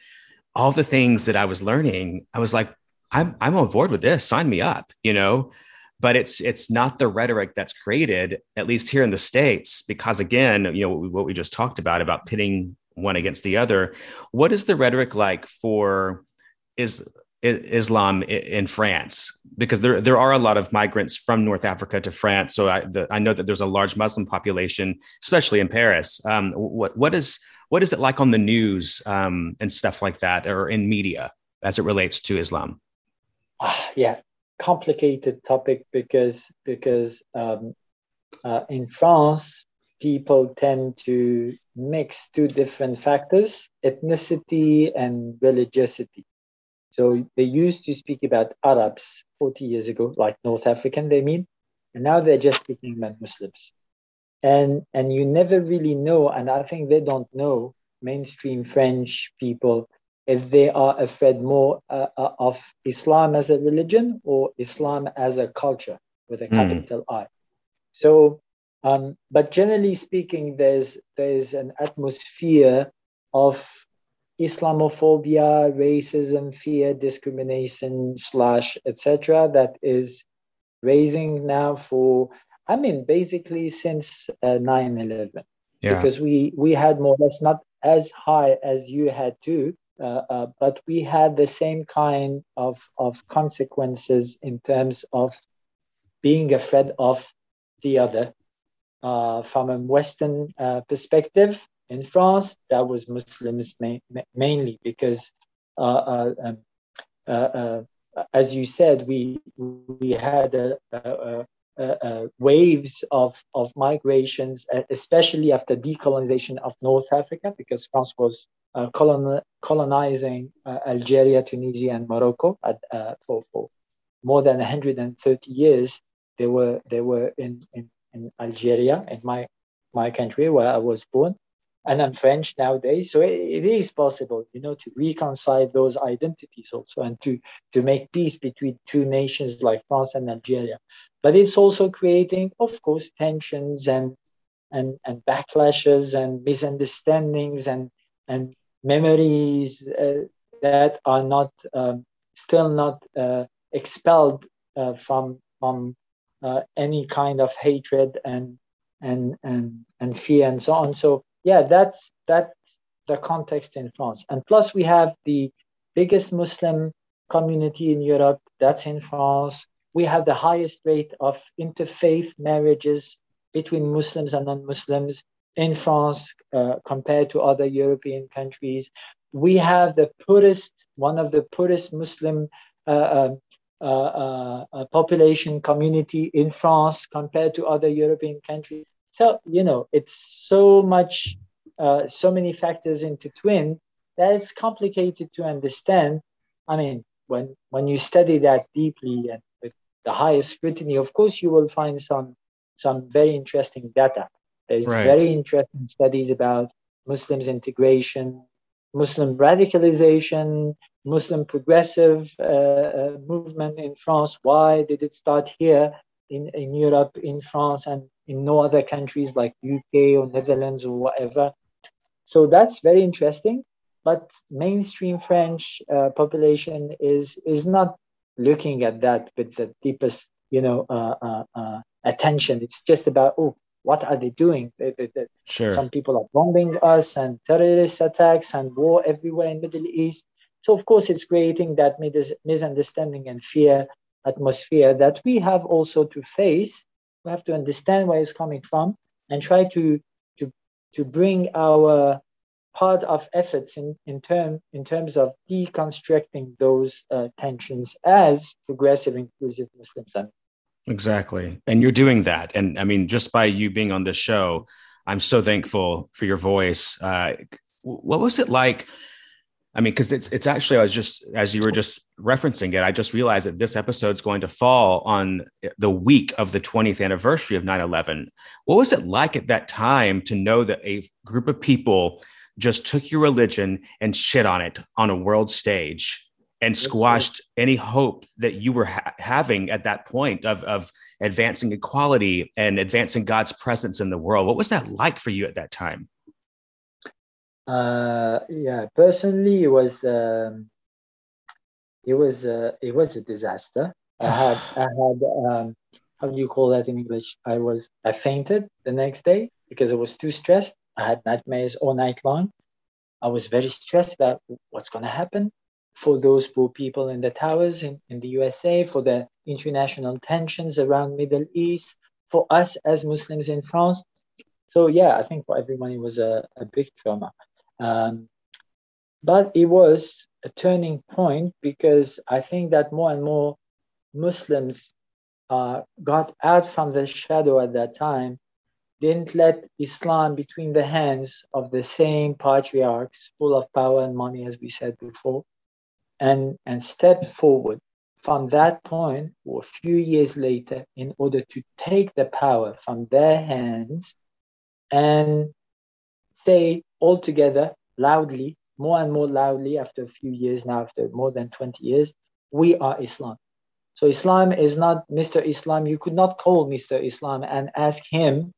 all the things that I was learning, I was like, I'm I'm on board with this. Sign me up, you know. But it's it's not the rhetoric that's created, at least here in the states, because again, you know what we just talked about about pitting one against the other. What is the rhetoric like for is Islam in France because there there are a lot of migrants from North Africa to France. So I the, I know that there's a large Muslim population, especially in Paris. Um, what what is what is it like on the news um, and stuff like that, or in media as it relates to Islam? Uh, yeah, complicated topic because because um, uh, in France people tend to mix two different factors: ethnicity and religiosity. So they used to speak about Arabs 40 years ago, like North African, they mean, and now they're just speaking about Muslims. And, and you never really know, and I think they don't know, mainstream French people, if they are afraid more uh, uh, of Islam as a religion or Islam as a culture with a hmm. capital mm. I. So, um, but generally speaking, there's there's an atmosphere of Islamophobia, racism, fear, discrimination, slash, etc., that is raising now for I mean, basically since uh, 9 11. Yeah. Because we, we had more or less not as high as you had too, uh, uh, but we had the same kind of, of consequences in terms of being afraid of the other. Uh, from a Western uh, perspective in France, that was Muslims ma- mainly because, uh, um, as you said, we we had a, a, waves of, of migrations, especially after decolonization of North Africa, because France was uh, colon, colonizing uh, Algeria, Tunisia, and Morocco at, uh, for, for more than 130 years. They were they were in, in, in Algeria, in my my country where I was born, and I'm French nowadays. So it, it is possible, you know, to reconcile those identities also and to to make peace between two nations like France and Algeria. But it's also creating, of course, tensions and and and backlashes and misunderstandings and and memories uh, that are not um, still not uh, expelled uh, from from uh, any kind of hatred and and and and fear and so on. So yeah, that's that's the context in France. And plus, we have the biggest Muslim community in Europe. That's in France. We have the highest rate of interfaith marriages between Muslims and non-Muslims in France uh, compared to other European countries. We have the poorest, one of the poorest Muslim uh, um, uh, uh, uh, population community in France compared to other European countries. So, you know, it's so much, uh, so many factors intertwined that it's complicated to understand. I mean, when, when you study that deeply and with the highest scrutiny, of course, you will find some, some very interesting data. There's right. very interesting studies about Muslims integration, Muslim radicalization, Muslim progressive uh, uh, movement in France. Why did it start here in, in Europe, in France, and in no other countries like UK or Netherlands or whatever? So that's very interesting. But mainstream French uh, population is is not looking at that with the deepest, you know, uh, uh, uh, attention. It's just about oh, what are they doing? They, they, they, sure. Some people are bombing us and terrorist attacks and war everywhere in Middle East. So of course, it's creating that misunderstanding and fear atmosphere that we have also to face. We have to understand where it's coming from and try to to to bring our part of efforts in in term in terms of deconstructing those uh, tensions as progressive inclusive Muslims. Exactly, and you're doing that, and I mean, just by you being on this show, I'm so thankful for your voice. Uh, what was it like? I mean, because it's it's actually I was just as you were just referencing it, I just realized that this episode is going to fall on the week of the 20th anniversary of 9/11. What was it like at that time to know that a group of people just took your religion and shit on it on a world stage and squashed any hope that you were ha- having at that point of of advancing equality and advancing God's presence in the world? What was that like for you at that time? Uh, yeah, personally, it was um, it was uh, it was a disaster. I <sighs> had I had um, how do you call that in English? I was I fainted the next day because I was too stressed. I had nightmares all night long. I was very stressed about what's going to happen for those poor people in the towers in, in the USA, for the international tensions around Middle East, for us as Muslims in France. So yeah, I think for everyone it was a, a big trauma. Um, but it was a turning point because I think that more and more Muslims uh, got out from the shadow at that time, didn't let Islam between the hands of the same patriarchs full of power and money, as we said before, and, and stepped forward. From that point or a few years later in order to take the power from their hands and say all together loudly, more and more loudly after a few years now, after more than 20 years, we are Islam. So Islam is not Mr. Islam. You could not call Mr. Islam and ask him,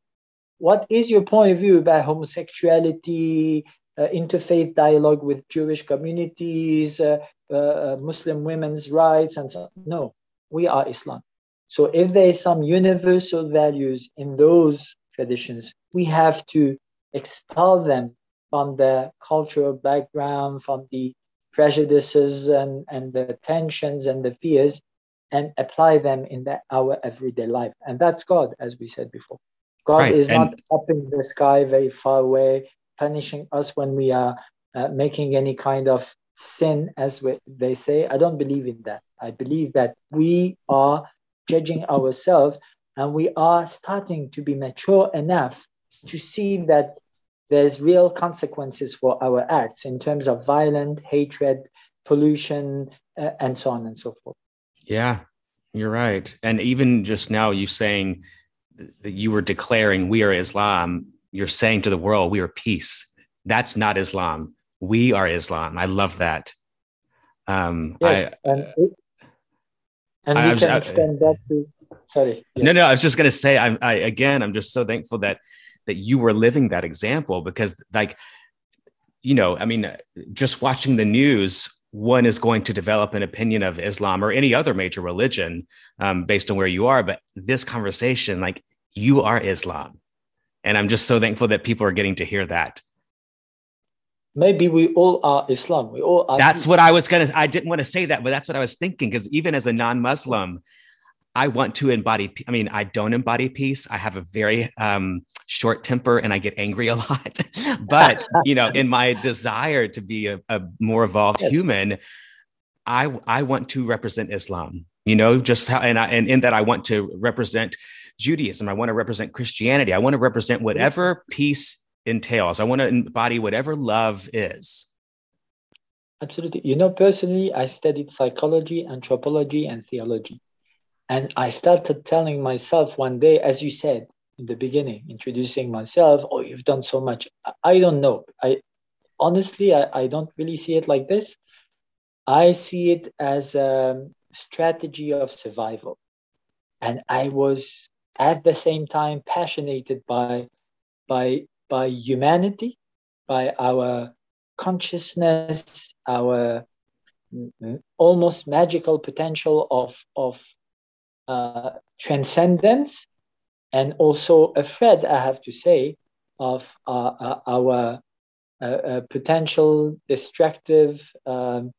what is your point of view about homosexuality, uh, interfaith dialogue with Jewish communities, uh, uh, Muslim women's rights, and so on? No, we are Islam. So if there is some universal values in those traditions, we have to expel them from the cultural background, from the prejudices and, and the tensions and the fears, and apply them in the, our everyday life. And that's God, as we said before. God right. is and not up in the sky, very far away, punishing us when we are uh, making any kind of sin, as we, they say. I don't believe in that. I believe that we are judging ourselves and we are starting to be mature enough to see that there's real consequences for our acts in terms of violent hatred, pollution, uh, and so on and so forth. Yeah, you're right. And even just now, you saying that you were declaring we are Islam, you're saying to the world, we are peace. That's not Islam. We are Islam. I love that. Um, yes, I, and, it, and I, we can I, extend that to. Sorry. Yes. No, no. I was just going to say. I'm. I again. I'm just so thankful that that you were living that example because, like, you know, I mean, just watching the news one is going to develop an opinion of Islam or any other major religion um, based on where you are. But this conversation, like you are Islam. And I'm just so thankful that people are getting to hear that. Maybe we all are Islam. We all are. That's what I was going to, I didn't want to say that, but that's what I was thinking. Because even as a non Muslim, I want to embody, I mean, I don't embody peace. I have a very um, short temper and I get angry a <laughs> lot. but, you know, in my desire to be a, a more evolved yes. human, I, I want to represent Islam, you know, just how, and, I, and in that I want to represent Judaism. I want to represent Christianity. I want to represent whatever peace entails. I want to embody whatever love is. Absolutely. You know, personally, I studied psychology, anthropology, and theology. And I started telling myself one day, as you said in the beginning, introducing myself, oh, you've done so much. I don't know. I honestly, I, I don't really see it like this. I see it as a strategy of survival. And I was at the same time passionate by, by, by humanity, by our consciousness, our mm, mm, almost magical potential of, of uh, transcendence and also a threat, I have to say, of uh, uh our uh, uh, potential destructive um,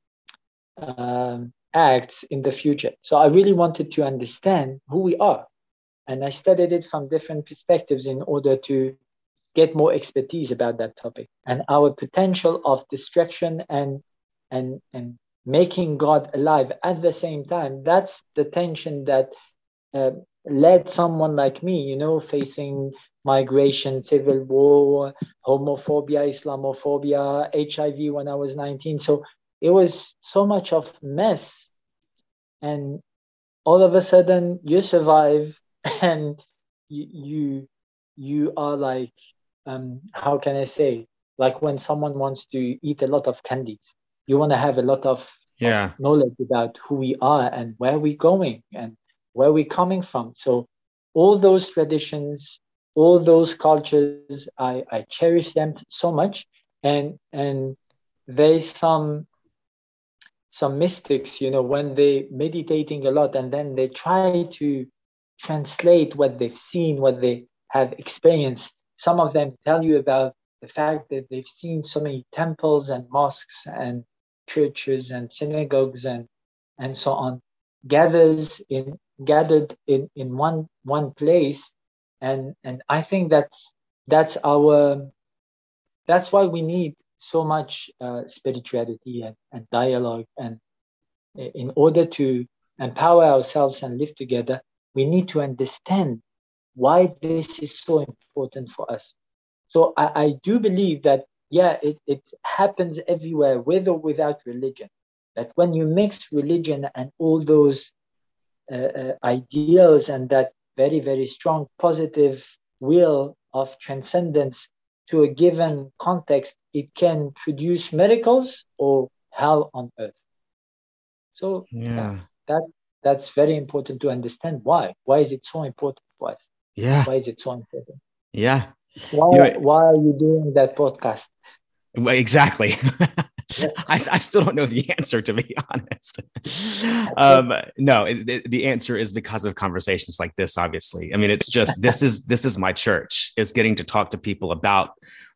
um, acts in the future. So I really wanted to understand who we are. And I studied it from different perspectives in order to get more expertise about that topic and our potential of destruction and and and making God alive at the same time. That's the tension that uh, led someone like me, you know, facing migration, civil war, homophobia, Islamophobia, HIV when I was 19. So it was so much of mess. And all of a sudden you survive <laughs> and you you, you are like um, how can I say like when someone wants to eat a lot of candies you want to have a lot of yeah. knowledge about who we are and where we're going and where we're coming from. So all those traditions all those cultures i i cherish them so much. And and there's some some mystics you know when they meditating a lot and then they try to translate what they've seen what they have experienced. Some of them tell you about the fact that they've seen so many temples and mosques and churches and synagogues and and so on gathers in gathered in in one one place. And and i think that's that's our that's why we need so much uh, spirituality and, and dialogue. And in order to empower ourselves and live together we need to understand why this is so important for us. So i, I do believe that yeah, it, it happens everywhere, with or without religion. That when you mix religion and all those uh, uh, ideals and that very, very strong positive will of transcendence to a given context, it can produce miracles or hell on earth. So yeah, that that's very important to understand why. Why is it so important for us? Yeah. Why is it so important? Yeah. Why, why are you doing that podcast? Exactly. <laughs> I, I, still don't know the answer, to be honest. Um, no, it, the answer is because of conversations like this. Obviously, I mean, it's just this is this is my church is getting to talk to people about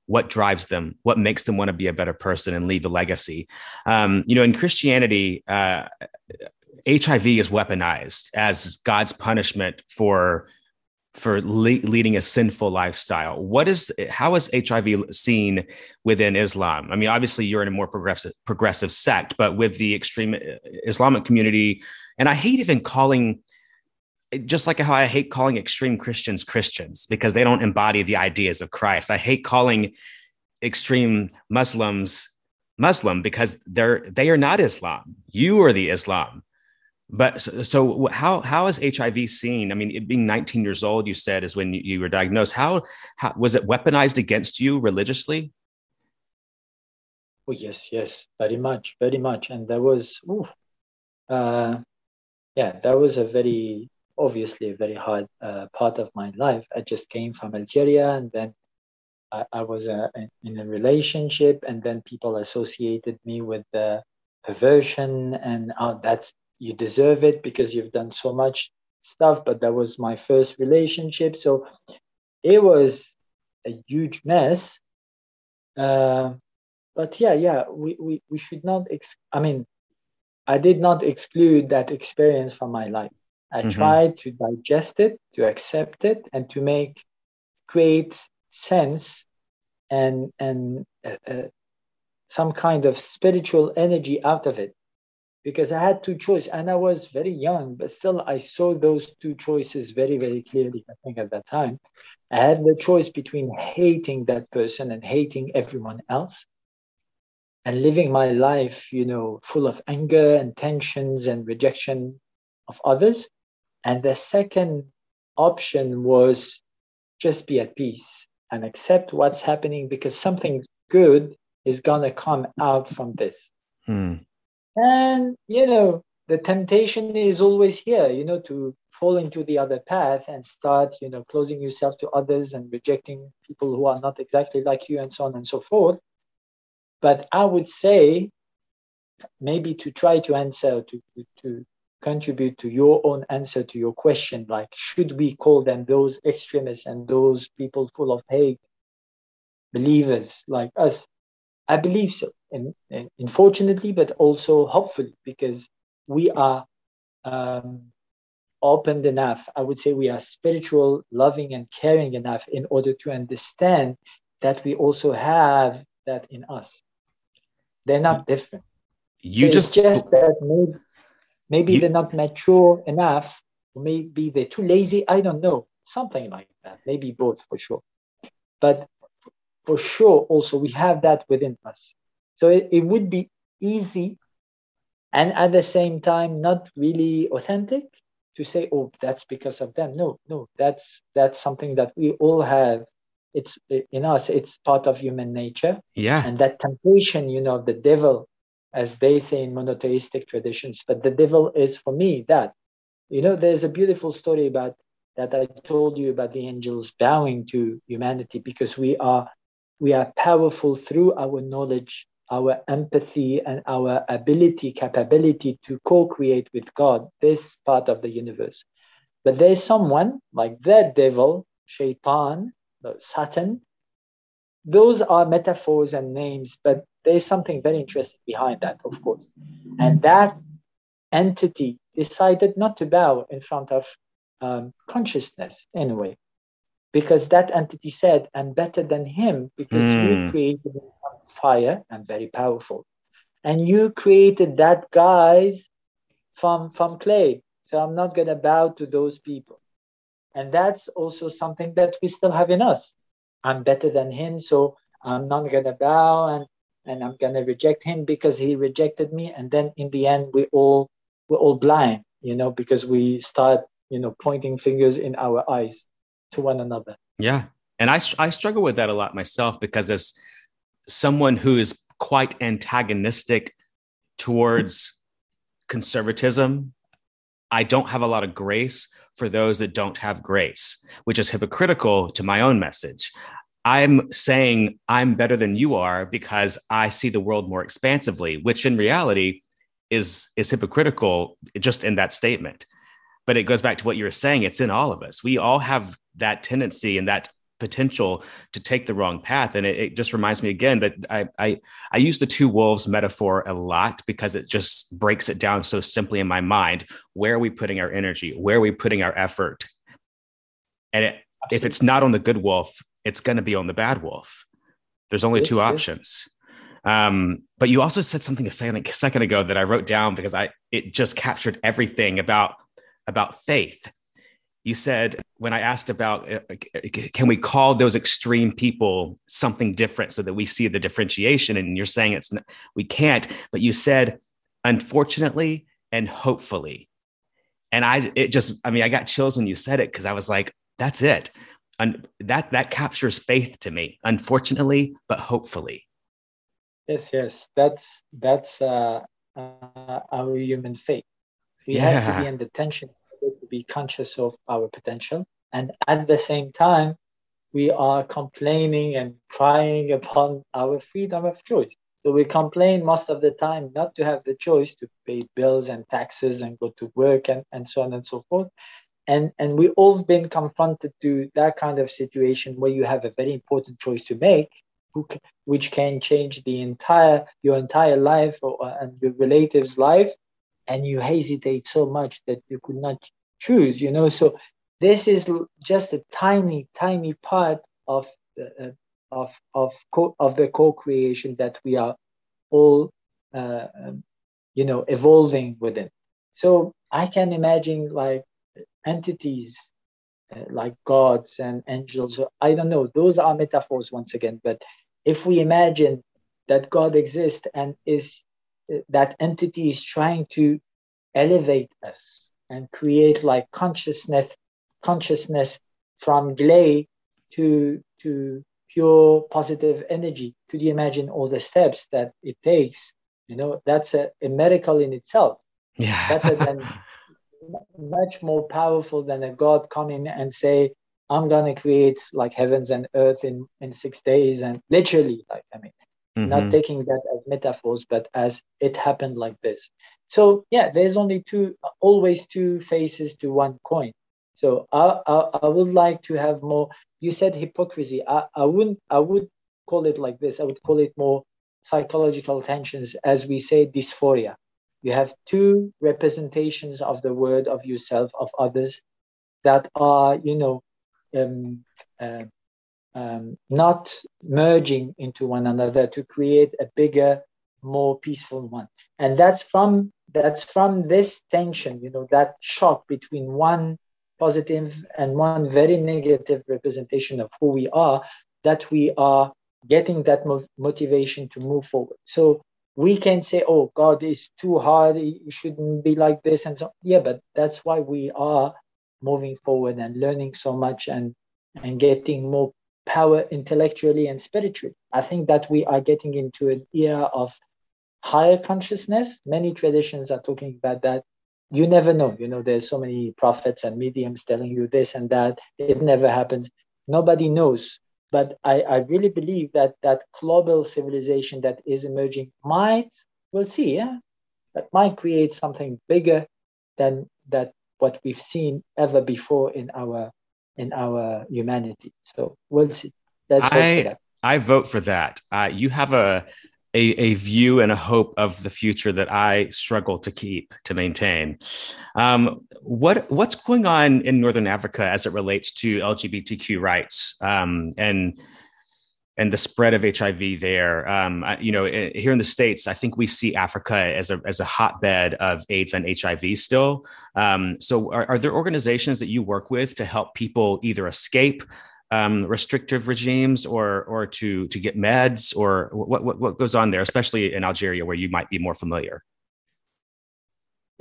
what drives them, what makes them want to be a better person and leave a legacy. Um, you know, in Christianity, uh, HIV is weaponized as God's punishment for for le- leading a sinful lifestyle. What is how is HIV seen within Islam? I mean, obviously you're in a more progressive progressive sect, but with the extreme uh, Islamic community, and I hate even calling just like how I hate calling extreme Christians Christians because they don't embody the ideas of Christ. I hate calling extreme Muslims Muslim because they're they are not Islam. You are the Islam. But so, so, how how is HIV seen? I mean, being 19 years old, you said is when you, you were diagnosed. How, how was it weaponized against you religiously? Oh yes, yes, very much, very much. And there was, ooh, uh, yeah, that was a very obviously a very hard uh, part of my life. I just came from Algeria, and then I, I was uh, in a relationship, and then people associated me with the perversion, and uh, that's you deserve it because you've done so much stuff but that was my first relationship. So it was a huge mess. Uh, but yeah yeah we, we, we should not ex- i mean i did not exclude that experience from my life. I mm-hmm. tried to digest it to accept it and to make create sense and and uh, uh, some kind of spiritual energy out of it because I had two choices and I was very young, but still I saw those two choices very, very clearly, I think at that time. I had the choice between hating that person and hating everyone else and living my life, you know, full of anger and tensions and rejection of others. And the second option was just be at peace and accept what's happening because something good is going to come out from this. Hmm. And, you know, the temptation is always here, you know, to fall into the other path and start, you know, closing yourself to others and rejecting people who are not exactly like you and so on and so forth. But I would say maybe to try to answer, to, to, to contribute to your own answer to your question, like, should we call them those extremists and those people full of hate believers like us? I believe so and, and unfortunately, but also hopefully, because we are um, opened enough. I would say we are spiritual, loving, and caring enough in order to understand that we also have that in us. They're not different. You so just just that maybe, maybe you, they're not mature enough, maybe they're too lazy. I don't know, something like that. Maybe both for sure. But for sure, also we have that within us. So it, it would be easy and at the same time not really authentic to say, oh, that's because of them. No, no, that's that's something that we all have. It's in us, it's part of human nature. Yeah. And that temptation, you know, the devil, as they say in monotheistic traditions, but the devil is for me that. You know, there's a beautiful story about that I told you about the angels bowing to humanity because we are we are powerful through our knowledge our empathy and our ability, capability to co create with God, this part of the universe. But there's someone like that devil, Shaitan, Satan. Those are metaphors and names, but there's something very interesting behind that, of course. And that entity decided not to bow in front of um, consciousness anyway, because that entity said, I'm better than him because mm. you created fire and very powerful. And you created that guys from, from clay. So I'm not going to bow to those people. And that's also something that we still have in us. I'm better than him, so I'm not going to bow and, and I'm going to reject him because he rejected me. And then in the end, we all we're all blind, you know, because we start, you know, pointing fingers in our eyes to one another. Yeah. And I, I struggle with that a lot myself because as someone who is quite antagonistic towards conservatism. I don't have a lot of grace for those that don't have grace, which is hypocritical to my own message. I'm saying I'm better than you are because I see the world more expansively, which in reality is is hypocritical just in that statement. But it goes back to what you were saying. It's in all of us. We all have that tendency and that potential to take the wrong path. And it, it, just reminds me again that I, I I use the two wolves metaphor a lot because it just breaks it down so simply in my mind. Where are we putting our energy? Where are we putting our effort? And it, if it's not on the good wolf, it's going to be on the bad wolf. There's only two options. Um, but you also said something a second, a second ago that I wrote down because I it just captured everything about about faith you said when I asked about uh, can we call those extreme people something different so that we see the differentiation, and you're saying it's we can't, but you said unfortunately and hopefully, and I it just I mean I got chills when you said it because I was like that's it, and that that captures faith to me. Unfortunately, but hopefully. Yes, yes, that's that's uh, uh, our human faith. We yeah. have to be in the tension be conscious of our potential. And at the same time, we are complaining and crying upon our freedom of choice. So we complain most of the time not to have the choice to pay bills and taxes and go to work and, and so on and so forth. And, and we all been confronted to that kind of situation where you have a very important choice to make, which can change the entire your entire life or, and your relative's life and you hesitate so much that you could not choose you know? So this is just a tiny tiny part of the, uh, of of co- of the co-creation that we are all uh, um, you know evolving within. So i can imagine like entities uh, like gods and angels. I don't know. Those are metaphors once again. But if we imagine that god exists and is uh, that entity is trying to elevate us and create like consciousness consciousness from clay to to pure positive energy. Could you imagine all the steps that it takes? You know that's a, a miracle in itself. Yeah. Better than <laughs> much more powerful than a god coming and say i'm going to create like heavens and earth in in six days and literally like i mean mm-hmm. not taking that as metaphors but as it happened like this so yeah, there's only two, always two faces to one coin. So I, I, I would like to have more. You said hypocrisy. I, I wouldn't. I would call it like this. I would call it more psychological tensions, as we say dysphoria. You have two representations of the word of yourself of others that are, you know, um, uh, um, not merging into one another to create a bigger, more peaceful one. And that's from that's from this tension, you know, that shock between one positive and one very negative representation of who we are, that we are getting that motivation to move forward. So we can say, oh, God is too hard, you shouldn't be like this. And so, yeah, but that's why we are moving forward and learning so much and, and getting more power intellectually and spiritually. I think that we are getting into an era of higher consciousness. Many traditions are talking about that. You never know. You know, there's so many prophets and mediums telling you this and that. It never happens. Nobody knows. But I, I really believe that that global civilization that is emerging might, we'll see, yeah, that might create something bigger than that what we've seen ever before in our in our humanity. So we'll see. Let's I, I vote for that. Uh, you have a a, a view and a hope of the future that I struggle to keep to maintain. Um, what what's going on in Northern Africa as it relates to LGBTQ rights um, and and the spread of HIV there? Um, you know, eh, here in the states, I think we see Africa as a as a hotbed of AIDS and HIV still. Um, so, are, are there organizations that you work with to help people either escape um, restrictive regimes or or to to get meds or what, what what goes on there, especially in Algeria where you might be more familiar?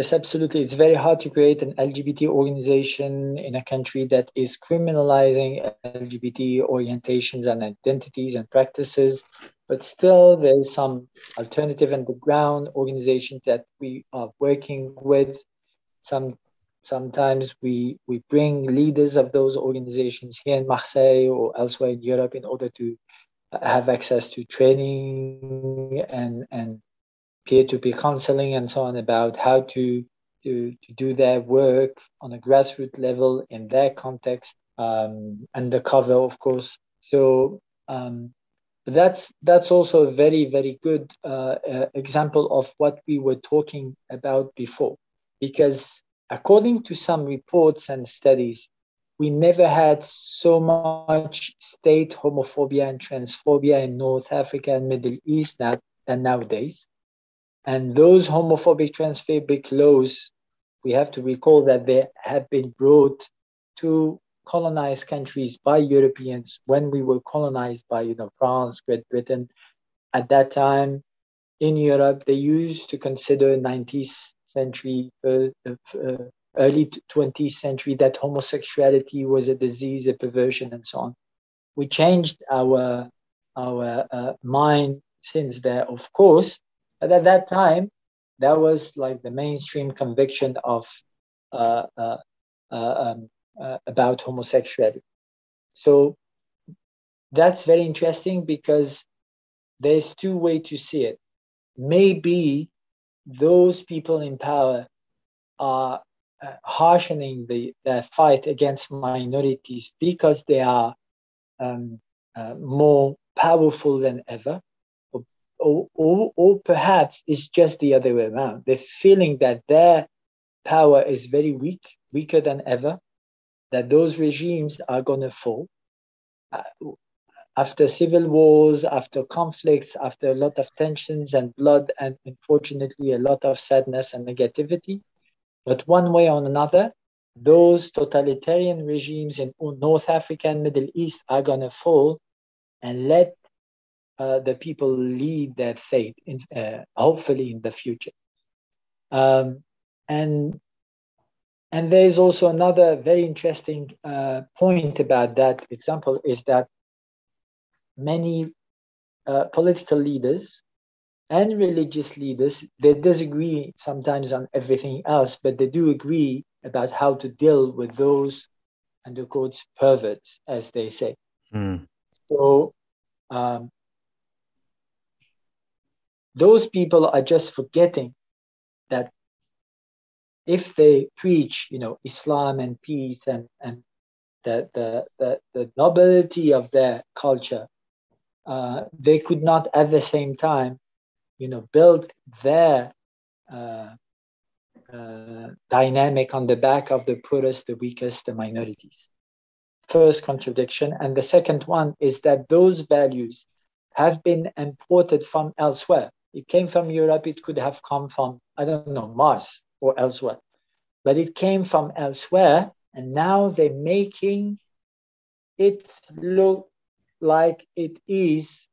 Yes, absolutely. It's very hard to create an LGBT organization in a country that is criminalizing LGBT orientations and identities and practices. But still, there's some alternative underground organizations that we are working with, some sometimes we we bring leaders of those organizations here in Marseille or elsewhere in Europe in order to have access to training and and peer-to-peer counseling and so on about how to to, to do their work on a grassroots level in their context um, undercover of course. So um, that's that's also a very very good uh, uh, example of what we were talking about before. Because according to some reports and studies we never had so much state homophobia and transphobia in north africa and middle east that, than nowadays and those homophobic transphobic laws we have to recall that they have been brought to colonized countries by Europeans when we were colonized by you know France, Great Britain. At that time in Europe, they used to consider 19th century, uh, uh, early 20th century that homosexuality was a disease, a perversion, and so on. We changed our our uh, mind since there, of course, but at that time, that was like the mainstream conviction of uh, uh, uh um, uh, about homosexuality. So that's very interesting because there's two ways to see it. Maybe those people in power are uh, harshening the, the, fight against minorities because they are um, uh, more powerful than ever. Or, or, perhaps it's just the other way around. They're feeling that their power is very weak, weaker than ever, that those regimes are going to fall. Uh, after civil wars, after conflicts, after a lot of tensions and blood, and unfortunately a lot of sadness and negativity. But one way or another, those totalitarian regimes in North Africa and Middle East are going to fall and let uh, the people lead their fate, in, uh, hopefully in the future. Um, and and there is also another very interesting uh, point about that example is that many uh, political leaders and religious leaders they disagree sometimes on everything else, but they do agree about how to deal with those under quotes perverts, as they say. Mm. So um, those people are just forgetting that if they preach, you know, Islam and peace and, and the, the, the, the nobility of their culture, uh, they could not at the same time, you know, build their uh, uh, dynamic on the back of the poorest, the weakest, the minorities. First contradiction. And the second one is that those values have been imported from elsewhere. It came from Europe, it could have come from, I don't know, Mars or elsewhere. But it came from elsewhere, and now they're making it look like it is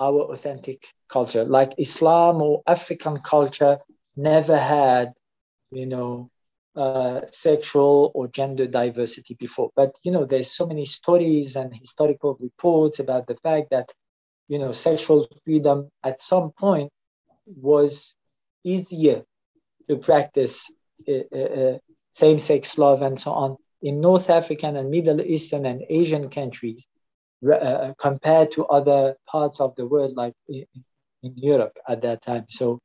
our authentic culture, like Islam or African culture never had, you know, uh, sexual or gender diversity before. But you know, there's so many stories and historical reports about the fact that you know sexual freedom at some point was easier to practice uh, uh, same-sex love and so on in North African and Middle Eastern and Asian countries uh, compared to other parts of the world, like in, in Europe at that time. So,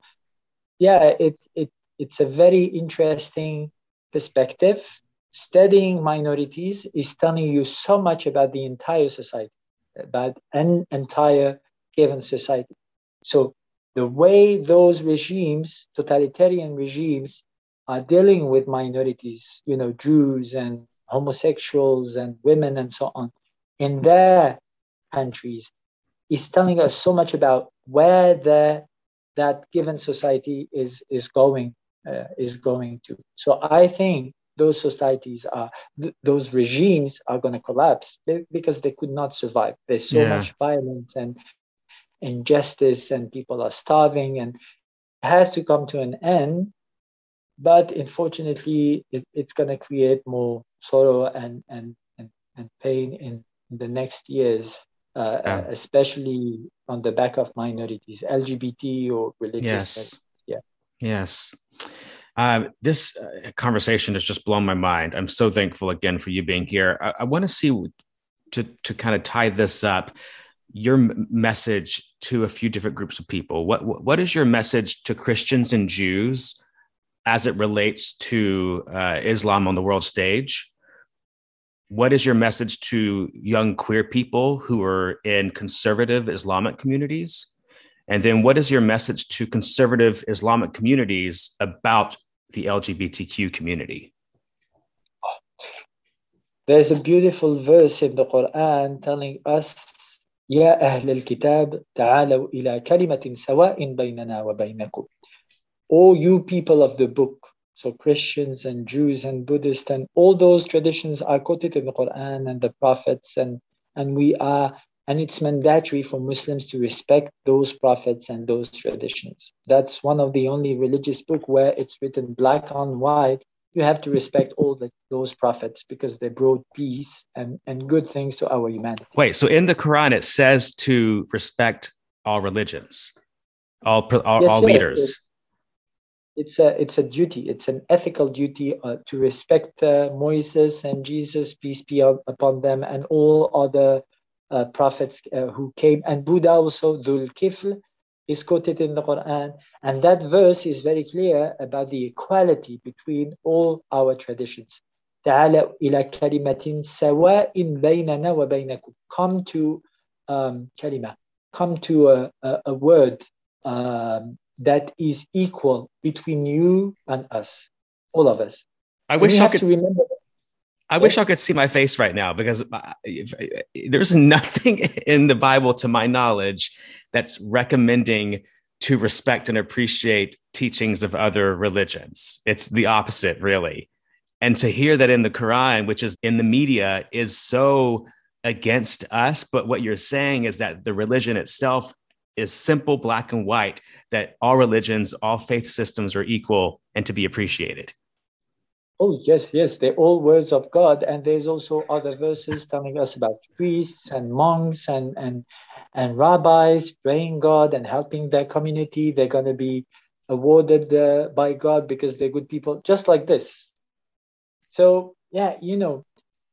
yeah, it, it it's a very interesting perspective. Studying minorities is telling you so much about the entire society, about an entire given society. So the way those regimes, totalitarian regimes, are dealing with minorities, you know, Jews and homosexuals and women and so on, in their countries, is telling us so much about where the, that given society is is going uh, is going to. So I think those societies are th- those regimes are going to collapse because they could not survive. There's so yeah. much violence and injustice and people are starving and it has to come to an end but unfortunately it, it's going to create more sorrow and, and, and, and pain in the next years uh, yeah. especially on the back of minorities lgbt or religious yes. yeah yes Um, this uh, conversation has just blown my mind. I'm so thankful again for you being here. I, I want to see to to kind of tie this up. Your message to a few different groups of people. What what is your message to Christians and Jews as it relates to uh, Islam on the world stage? What is your message to young queer people who are in conservative Islamic communities? And then what is your message to conservative Islamic communities about the LGBTQ community? There's a beautiful verse in the Quran telling us يا أهل الكتاب تعالوا إلى كلمة سواء بيننا وبينكم O you people of the book so Christians and Jews and Buddhists and all those traditions are quoted in the Quran and the prophets and and we are and it's mandatory for Muslims to respect those prophets and those traditions. That's one of the only religious book where it's written black on white. you have to respect all the, those prophets because they brought peace and, and good things to our humanity. Wait, so in the Quran it says to respect all religions, all all, yes, all leaders. It's a it's a duty. It's an ethical duty uh, to respect uh, Moses and Jesus, peace be upon them, and all other uh, prophets uh, who came, and Buddha also, Dhul Kifl, is quoted in the Quran. And that verse is very clear about the equality between all our traditions. تعالى إلى كلمة سواء بيننا وبينكم. Come to um, kalima, come to a, a, a word um, that is equal between you and us, all of us. I wish I could remember I wish I could see my face right now because there's <laughs> nothing in the Bible, to my knowledge, that's recommending to respect and appreciate teachings of other religions. It's the opposite, really. And to hear that in the Quran, which is in the media, is so against us. But what you're saying is that the religion itself is simple, black and white, that all religions, all faith systems are equal and to be appreciated. Oh, yes, yes, they're all words of God. And there's also other verses telling us about priests and monks and, and, and rabbis praying God and helping their community. They're going to be awarded uh, by God because they're good people, just like this. So, yeah, you know,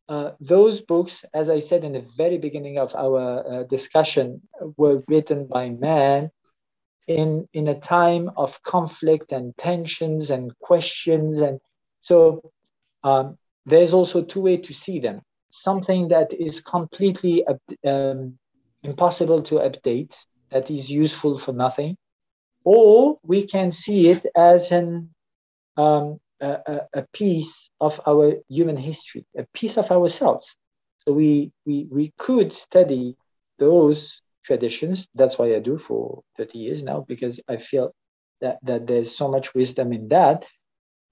uh, those books, as I said in the very beginning of our uh, discussion, were written by man in, in a time of conflict and tensions and questions and so um, there's also two ways to see them. Something that is completely um, impossible to update, that is useful for nothing, or we can see it as an um, a, a, piece of our human history, a piece of ourselves. So we, we, we could study those traditions. That's why I do for 30 years now, because I feel that, that there's so much wisdom in that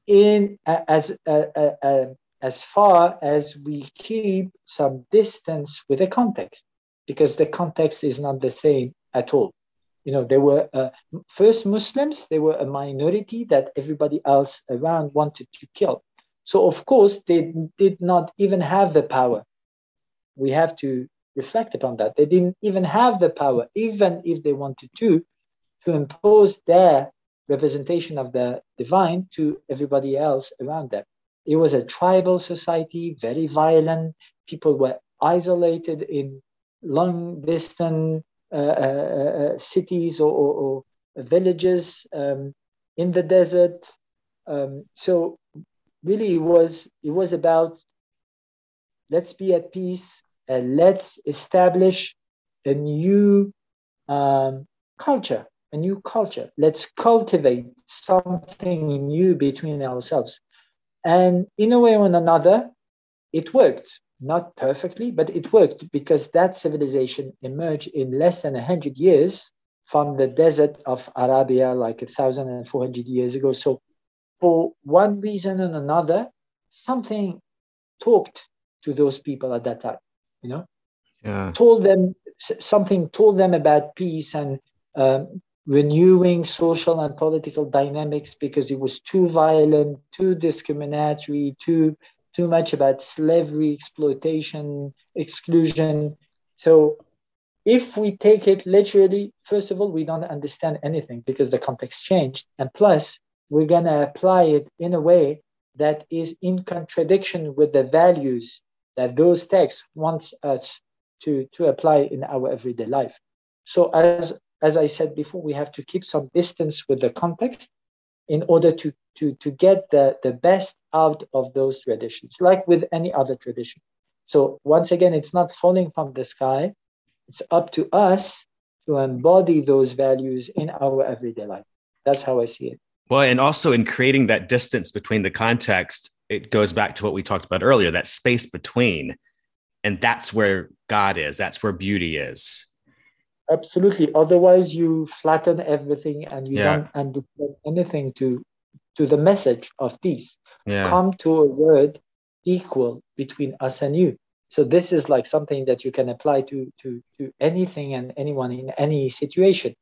in as as far as we keep some distance with the context, because the context is not the same at all. You know, they were uh, first Muslims; they were a minority that everybody else around wanted to kill. So, of course, they did not even have the power. We have to reflect upon that. They didn't even have the power, even if they wanted to, to impose their representation of the divine to everybody else around them. It was a tribal society, very violent. People were isolated in long distant uh, uh, uh, cities or, or, or villages um, in the desert. Um, so really, it was it was about let's be at peace and let's establish a new um, culture a new culture. Let's cultivate something new between ourselves. And in a way or another, it worked. Not perfectly, but it worked because that civilization emerged in less than 100 years from the desert of Arabia, like 1,400 years ago. So, for one reason and another, something talked to those people at that time, you know, yeah. told them something, told them about peace and um, renewing social and political dynamics because it was too violent, too discriminatory, too too much about slavery, exploitation, exclusion. So if we take it literally, first of all, we don't understand anything because the context changed. And plus, we're going to apply it in a way that is in contradiction with the values that those texts wants us to, to apply in our everyday life. So as as I said before, we have to keep some distance with the context in order to, to, to get the, the best out of those traditions, like with any other tradition. So once again, it's not falling from the sky. It's up to us to embody those values in our everyday life. That's how I see it. Well, and also in creating that distance between the context, it goes back to what we talked about earlier that space between. And that's where God is, that's where beauty is. Absolutely. Otherwise, you flatten everything and you yeah. don't understand anything to, to the message of peace. Yeah. Come to a word equal between us and you. So this is like something that you can apply to, to, to anything and anyone in any situation.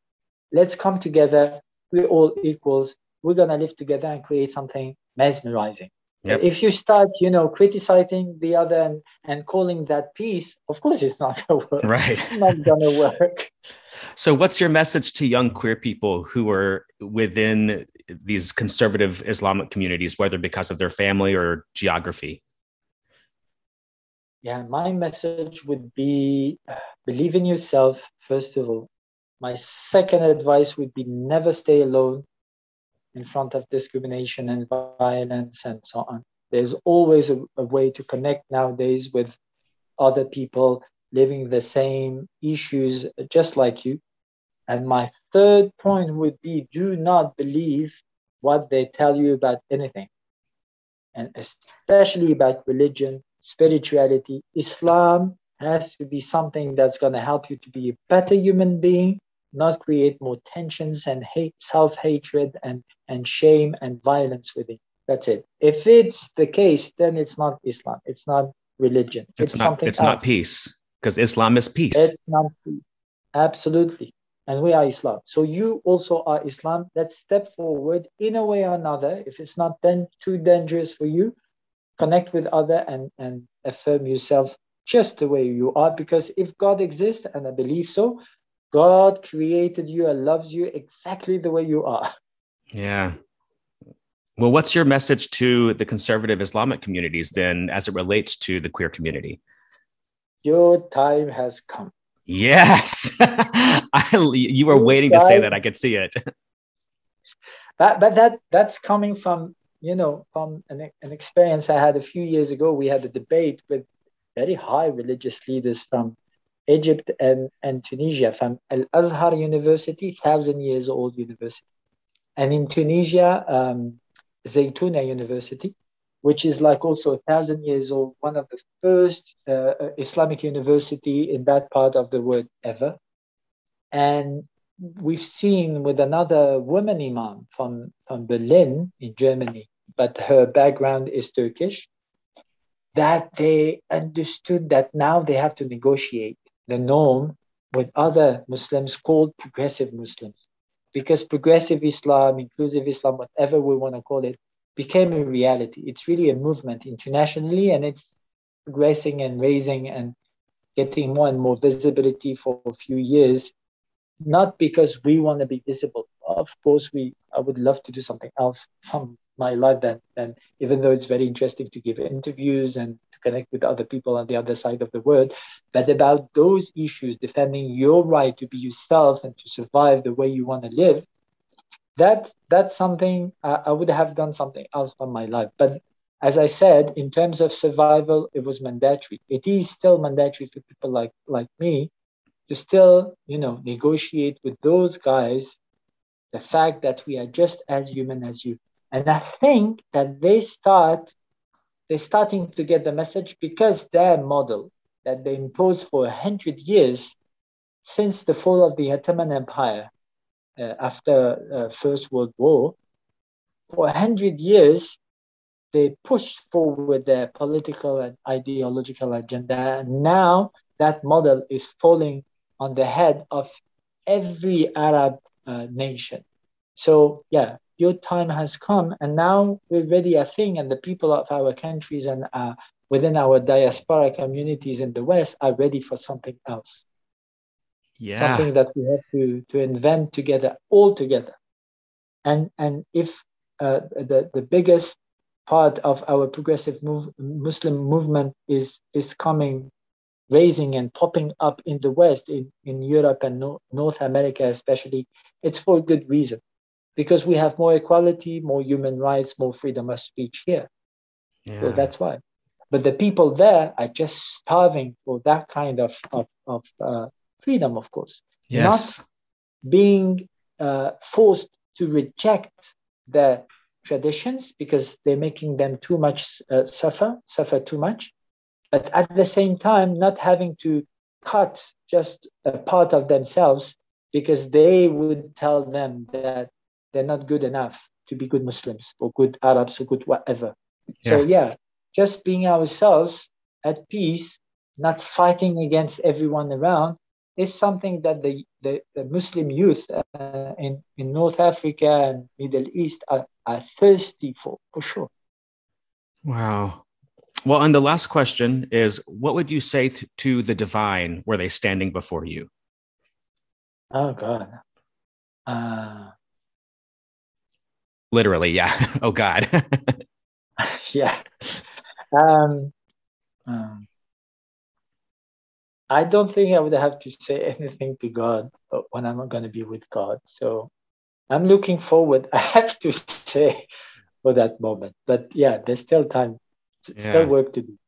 Let's come together. We're all equals we're going to live together and create something mesmerizing. Yep. If you start, you know, criticizing the other and, and calling that peace, of course it's not <laughs> going to work. Right. It's not going to work. So, what's your message to young queer people who are within these conservative Islamic communities, whether because of their family or geography? Yeah, my message would be uh, believe in yourself, first of all. My second advice would be never stay alone in front of discrimination and violence and so on. There's always a, a way to connect nowadays with other people living the same issues just like you. And my third point would be do not believe what they tell you about anything, and especially about religion, spirituality. Islam has to be something that's going to help you to be a better human being not create more tensions and hate, self-hatred and, and shame and violence within. That's it. If it's the case, then it's not Islam. It's not religion. It's, it's not, something It's else. not peace because Islam is peace. It's not peace. Absolutely. And we are Islam. So you also are Islam. Let's step forward in a way or another. If it's not then too dangerous for you, connect with other and, and affirm yourself just the way you are. Because if God exists, and I believe so, God created you and loves you exactly the way you are. Yeah. Well, what's your message to the conservative Islamic communities then as it relates to the queer community? Your time has come. Yes. <laughs> I, you were waiting to say that. I could see it. <laughs> But, but that that's coming from, you know, from an, an experience I had a few years ago. We had a debate with very high religious leaders from Egypt and, and Tunisia from Al Azhar University, thousand years old university, and in Tunisia, um, Zaytuna University, which is like also a thousand years old, one of the first uh, Islamic university in that part of the world ever. And we've seen with another woman imam from, from Berlin in Germany, but her background is Turkish, that they understood that now they have to negotiate the norm with other Muslims called progressive Muslims. Because progressive Islam, inclusive Islam, whatever we want to call it, became a reality. It's really a movement internationally and it's progressing and raising and getting more and more visibility for a few years. Not because we want to be visible. Of course, we I would love to do something else from my life than, than even though it's very interesting to give interviews and connect with other people on the other side of the world, but about those issues, defending your right to be yourself and to survive the way you want to live, that that's something I, I would have done something else from my life. But as I said, in terms of survival, it was mandatory. It is still mandatory for people like like me to still, you know, negotiate with those guys the fact that we are just as human as you and I think that they start, they're starting to get the message because their model that they imposed for a hundred years since the fall of the Ottoman Empire uh, after uh, First World War, for a hundred years, they pushed forward their political and ideological agenda. And now that model is falling on the head of every Arab uh, nation. So yeah, your time has come and now we're ready a thing, and the people of our countries and uh, within our diaspora communities in the west are ready for something else. Yeah. Something that we have to to invent together all together. And and if uh, the the biggest part of our progressive move, Muslim movement is is coming, raising and popping up in the West, in, in Europe and no, North America especially. It's for good reason, because we have more equality, more human rights, more freedom of speech here. Yeah. So that's why. But the people there are just starving for that kind of of, of uh, freedom, of course. Yes. Not being uh, forced to reject their traditions because they're making them too much uh, suffer, suffer too much. But at the same time, not having to cut just a part of themselves because they would tell them that they're not good enough to be good Muslims or good Arabs or good whatever. Yeah. So, yeah, just being ourselves at peace, not fighting against everyone around, is something that the, the, the Muslim youth uh, in, in North Africa and Middle East are, are thirsty for, for sure. Wow. Well, and the last question is what would you say th- to the divine were they standing before you? Oh, God. Uh, Literally, yeah. <laughs> oh, God. <laughs> yeah. Um, um, I don't think I would have to say anything to God when I'm not going to be with God. So I'm looking forward, <laughs> I have to say, for that moment. But yeah, there's still time, yeah. still work to do.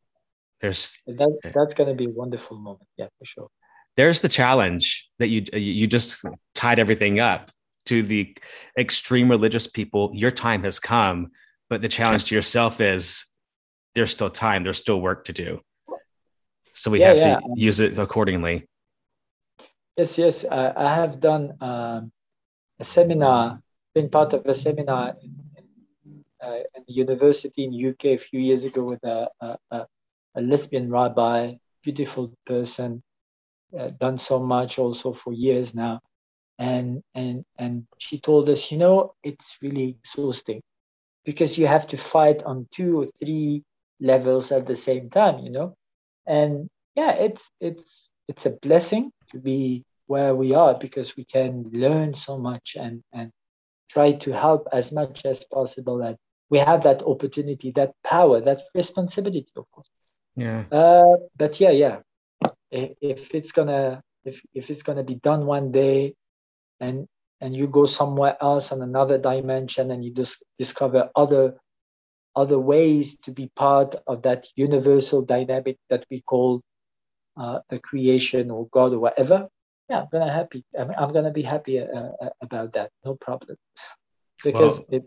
There's that, that's going to be a wonderful moment. Yeah, for sure. There's the challenge that you you just tied everything up to the extreme religious people. Your time has come, but the challenge to yourself is there's still time. There's still work to do. So we yeah, have yeah. to use it accordingly. Yes, yes. Uh, I have done um, a seminar, been part of a seminar in, in, uh, in, the university in UK a few years ago with a, a, a lesbian rabbi, beautiful person, uh, done so much also for years now. And, and, and she told us, you know, it's really exhausting because you have to fight on two or three levels at the same time, you know? and yeah it's it's it's a blessing to be where we are because we can learn so much and and try to help as much as possible. And we have that opportunity that power that responsibility of course. Yeah. Uh, but yeah yeah. If, if it's gonna if, if it's gonna be done one day and and you go somewhere else on another dimension and you just discover other other ways to be part of that universal dynamic that we call uh, a creation or God or whatever, yeah, I'm gonna happy. I'm, I'm gonna be happy uh, uh about that. No problem, because well,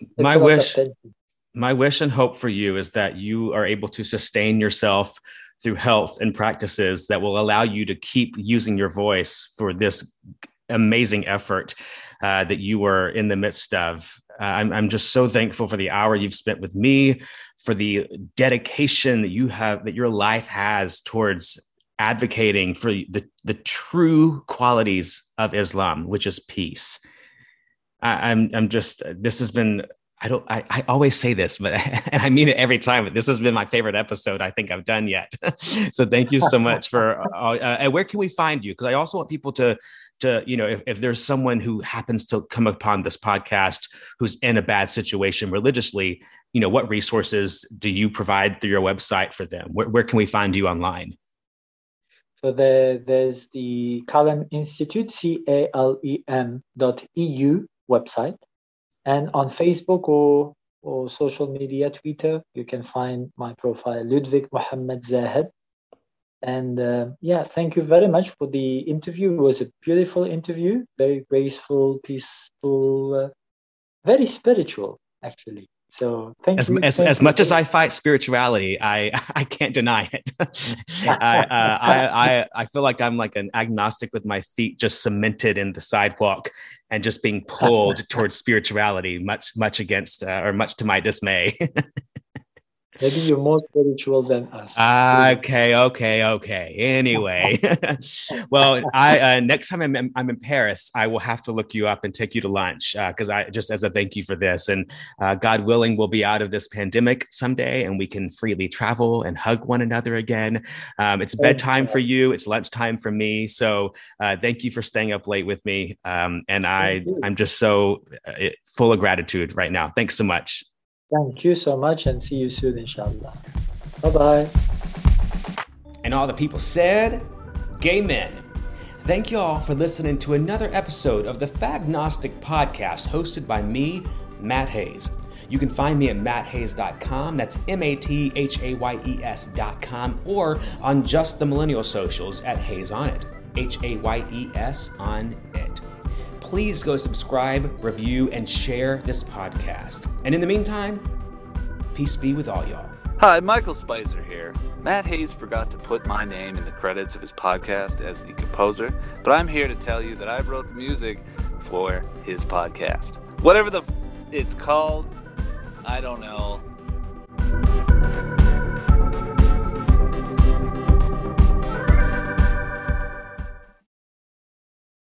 it, my wish, my wish and hope for you is that you are able to sustain yourself through health and practices that will allow you to keep using your voice for this amazing effort uh, that you were in the midst of uh, I'm, I'm just so thankful for the hour you've spent with me, for the dedication that you have, that your life has towards advocating for the, the true qualities of Islam, which is peace. I, I'm, I'm just, this has been I don't. I, I always say this, but <laughs> and I mean it every time. But this has been my favorite episode I think I've done yet. <laughs> so thank you so much for. Uh, uh, and where can we find you? Because I also want people to to you know if, if there's someone who happens to come upon this podcast who's in a bad situation religiously, you know what resources do you provide through your website for them? Where, where can we find you online? So there, there's the CALEM Institute, C A L E M dot EU website and on Facebook or, or social media, Twitter, you can find my profile, Ludovic-Mohamed Zahed. And uh, yeah, thank you very much for the interview. It was a beautiful interview, very graceful, peaceful, uh, very spiritual, actually. So thank as, you. As, thank as much as I fight spirituality, I <laughs> I can't deny it. <laughs> I, uh, I I I feel like I'm like an agnostic with my feet just cemented in the sidewalk and just being pulled <laughs> towards spirituality, much much against uh, or much to my dismay. Maybe you're more spiritual than us. Okay, okay, okay. Anyway, <laughs> well, I uh, next time I'm in, I'm in Paris, I will have to look you up and take you to lunch because uh, I just as a thank you for this, and uh, God willing, we'll be out of this pandemic someday, and we can freely travel and hug one another again. Um, it's bedtime for you, it's lunchtime for me, so uh, thank you for staying up late with me, um, and I I'm just so uh, full of gratitude right now. Thanks so much. Thank you so much and see you soon, inshallah. Bye bye. And all the people said, Gay men. Thank you all for listening to another episode of the Fagnostic Podcast hosted by me, Matt Hayes. You can find me at matthayes.com. That's M A T H A Y E S.com or on just the millennial socials at Hayes on it. H A Y E S on it please go subscribe, review, and share this podcast. And in the meantime, peace be with all y'all. Hi, Michael Spicer here. Matt Hayes forgot to put my name in the credits of his podcast as the composer, but I'm here to tell you that I wrote the music for his podcast. Whatever the f- it's called, I don't know.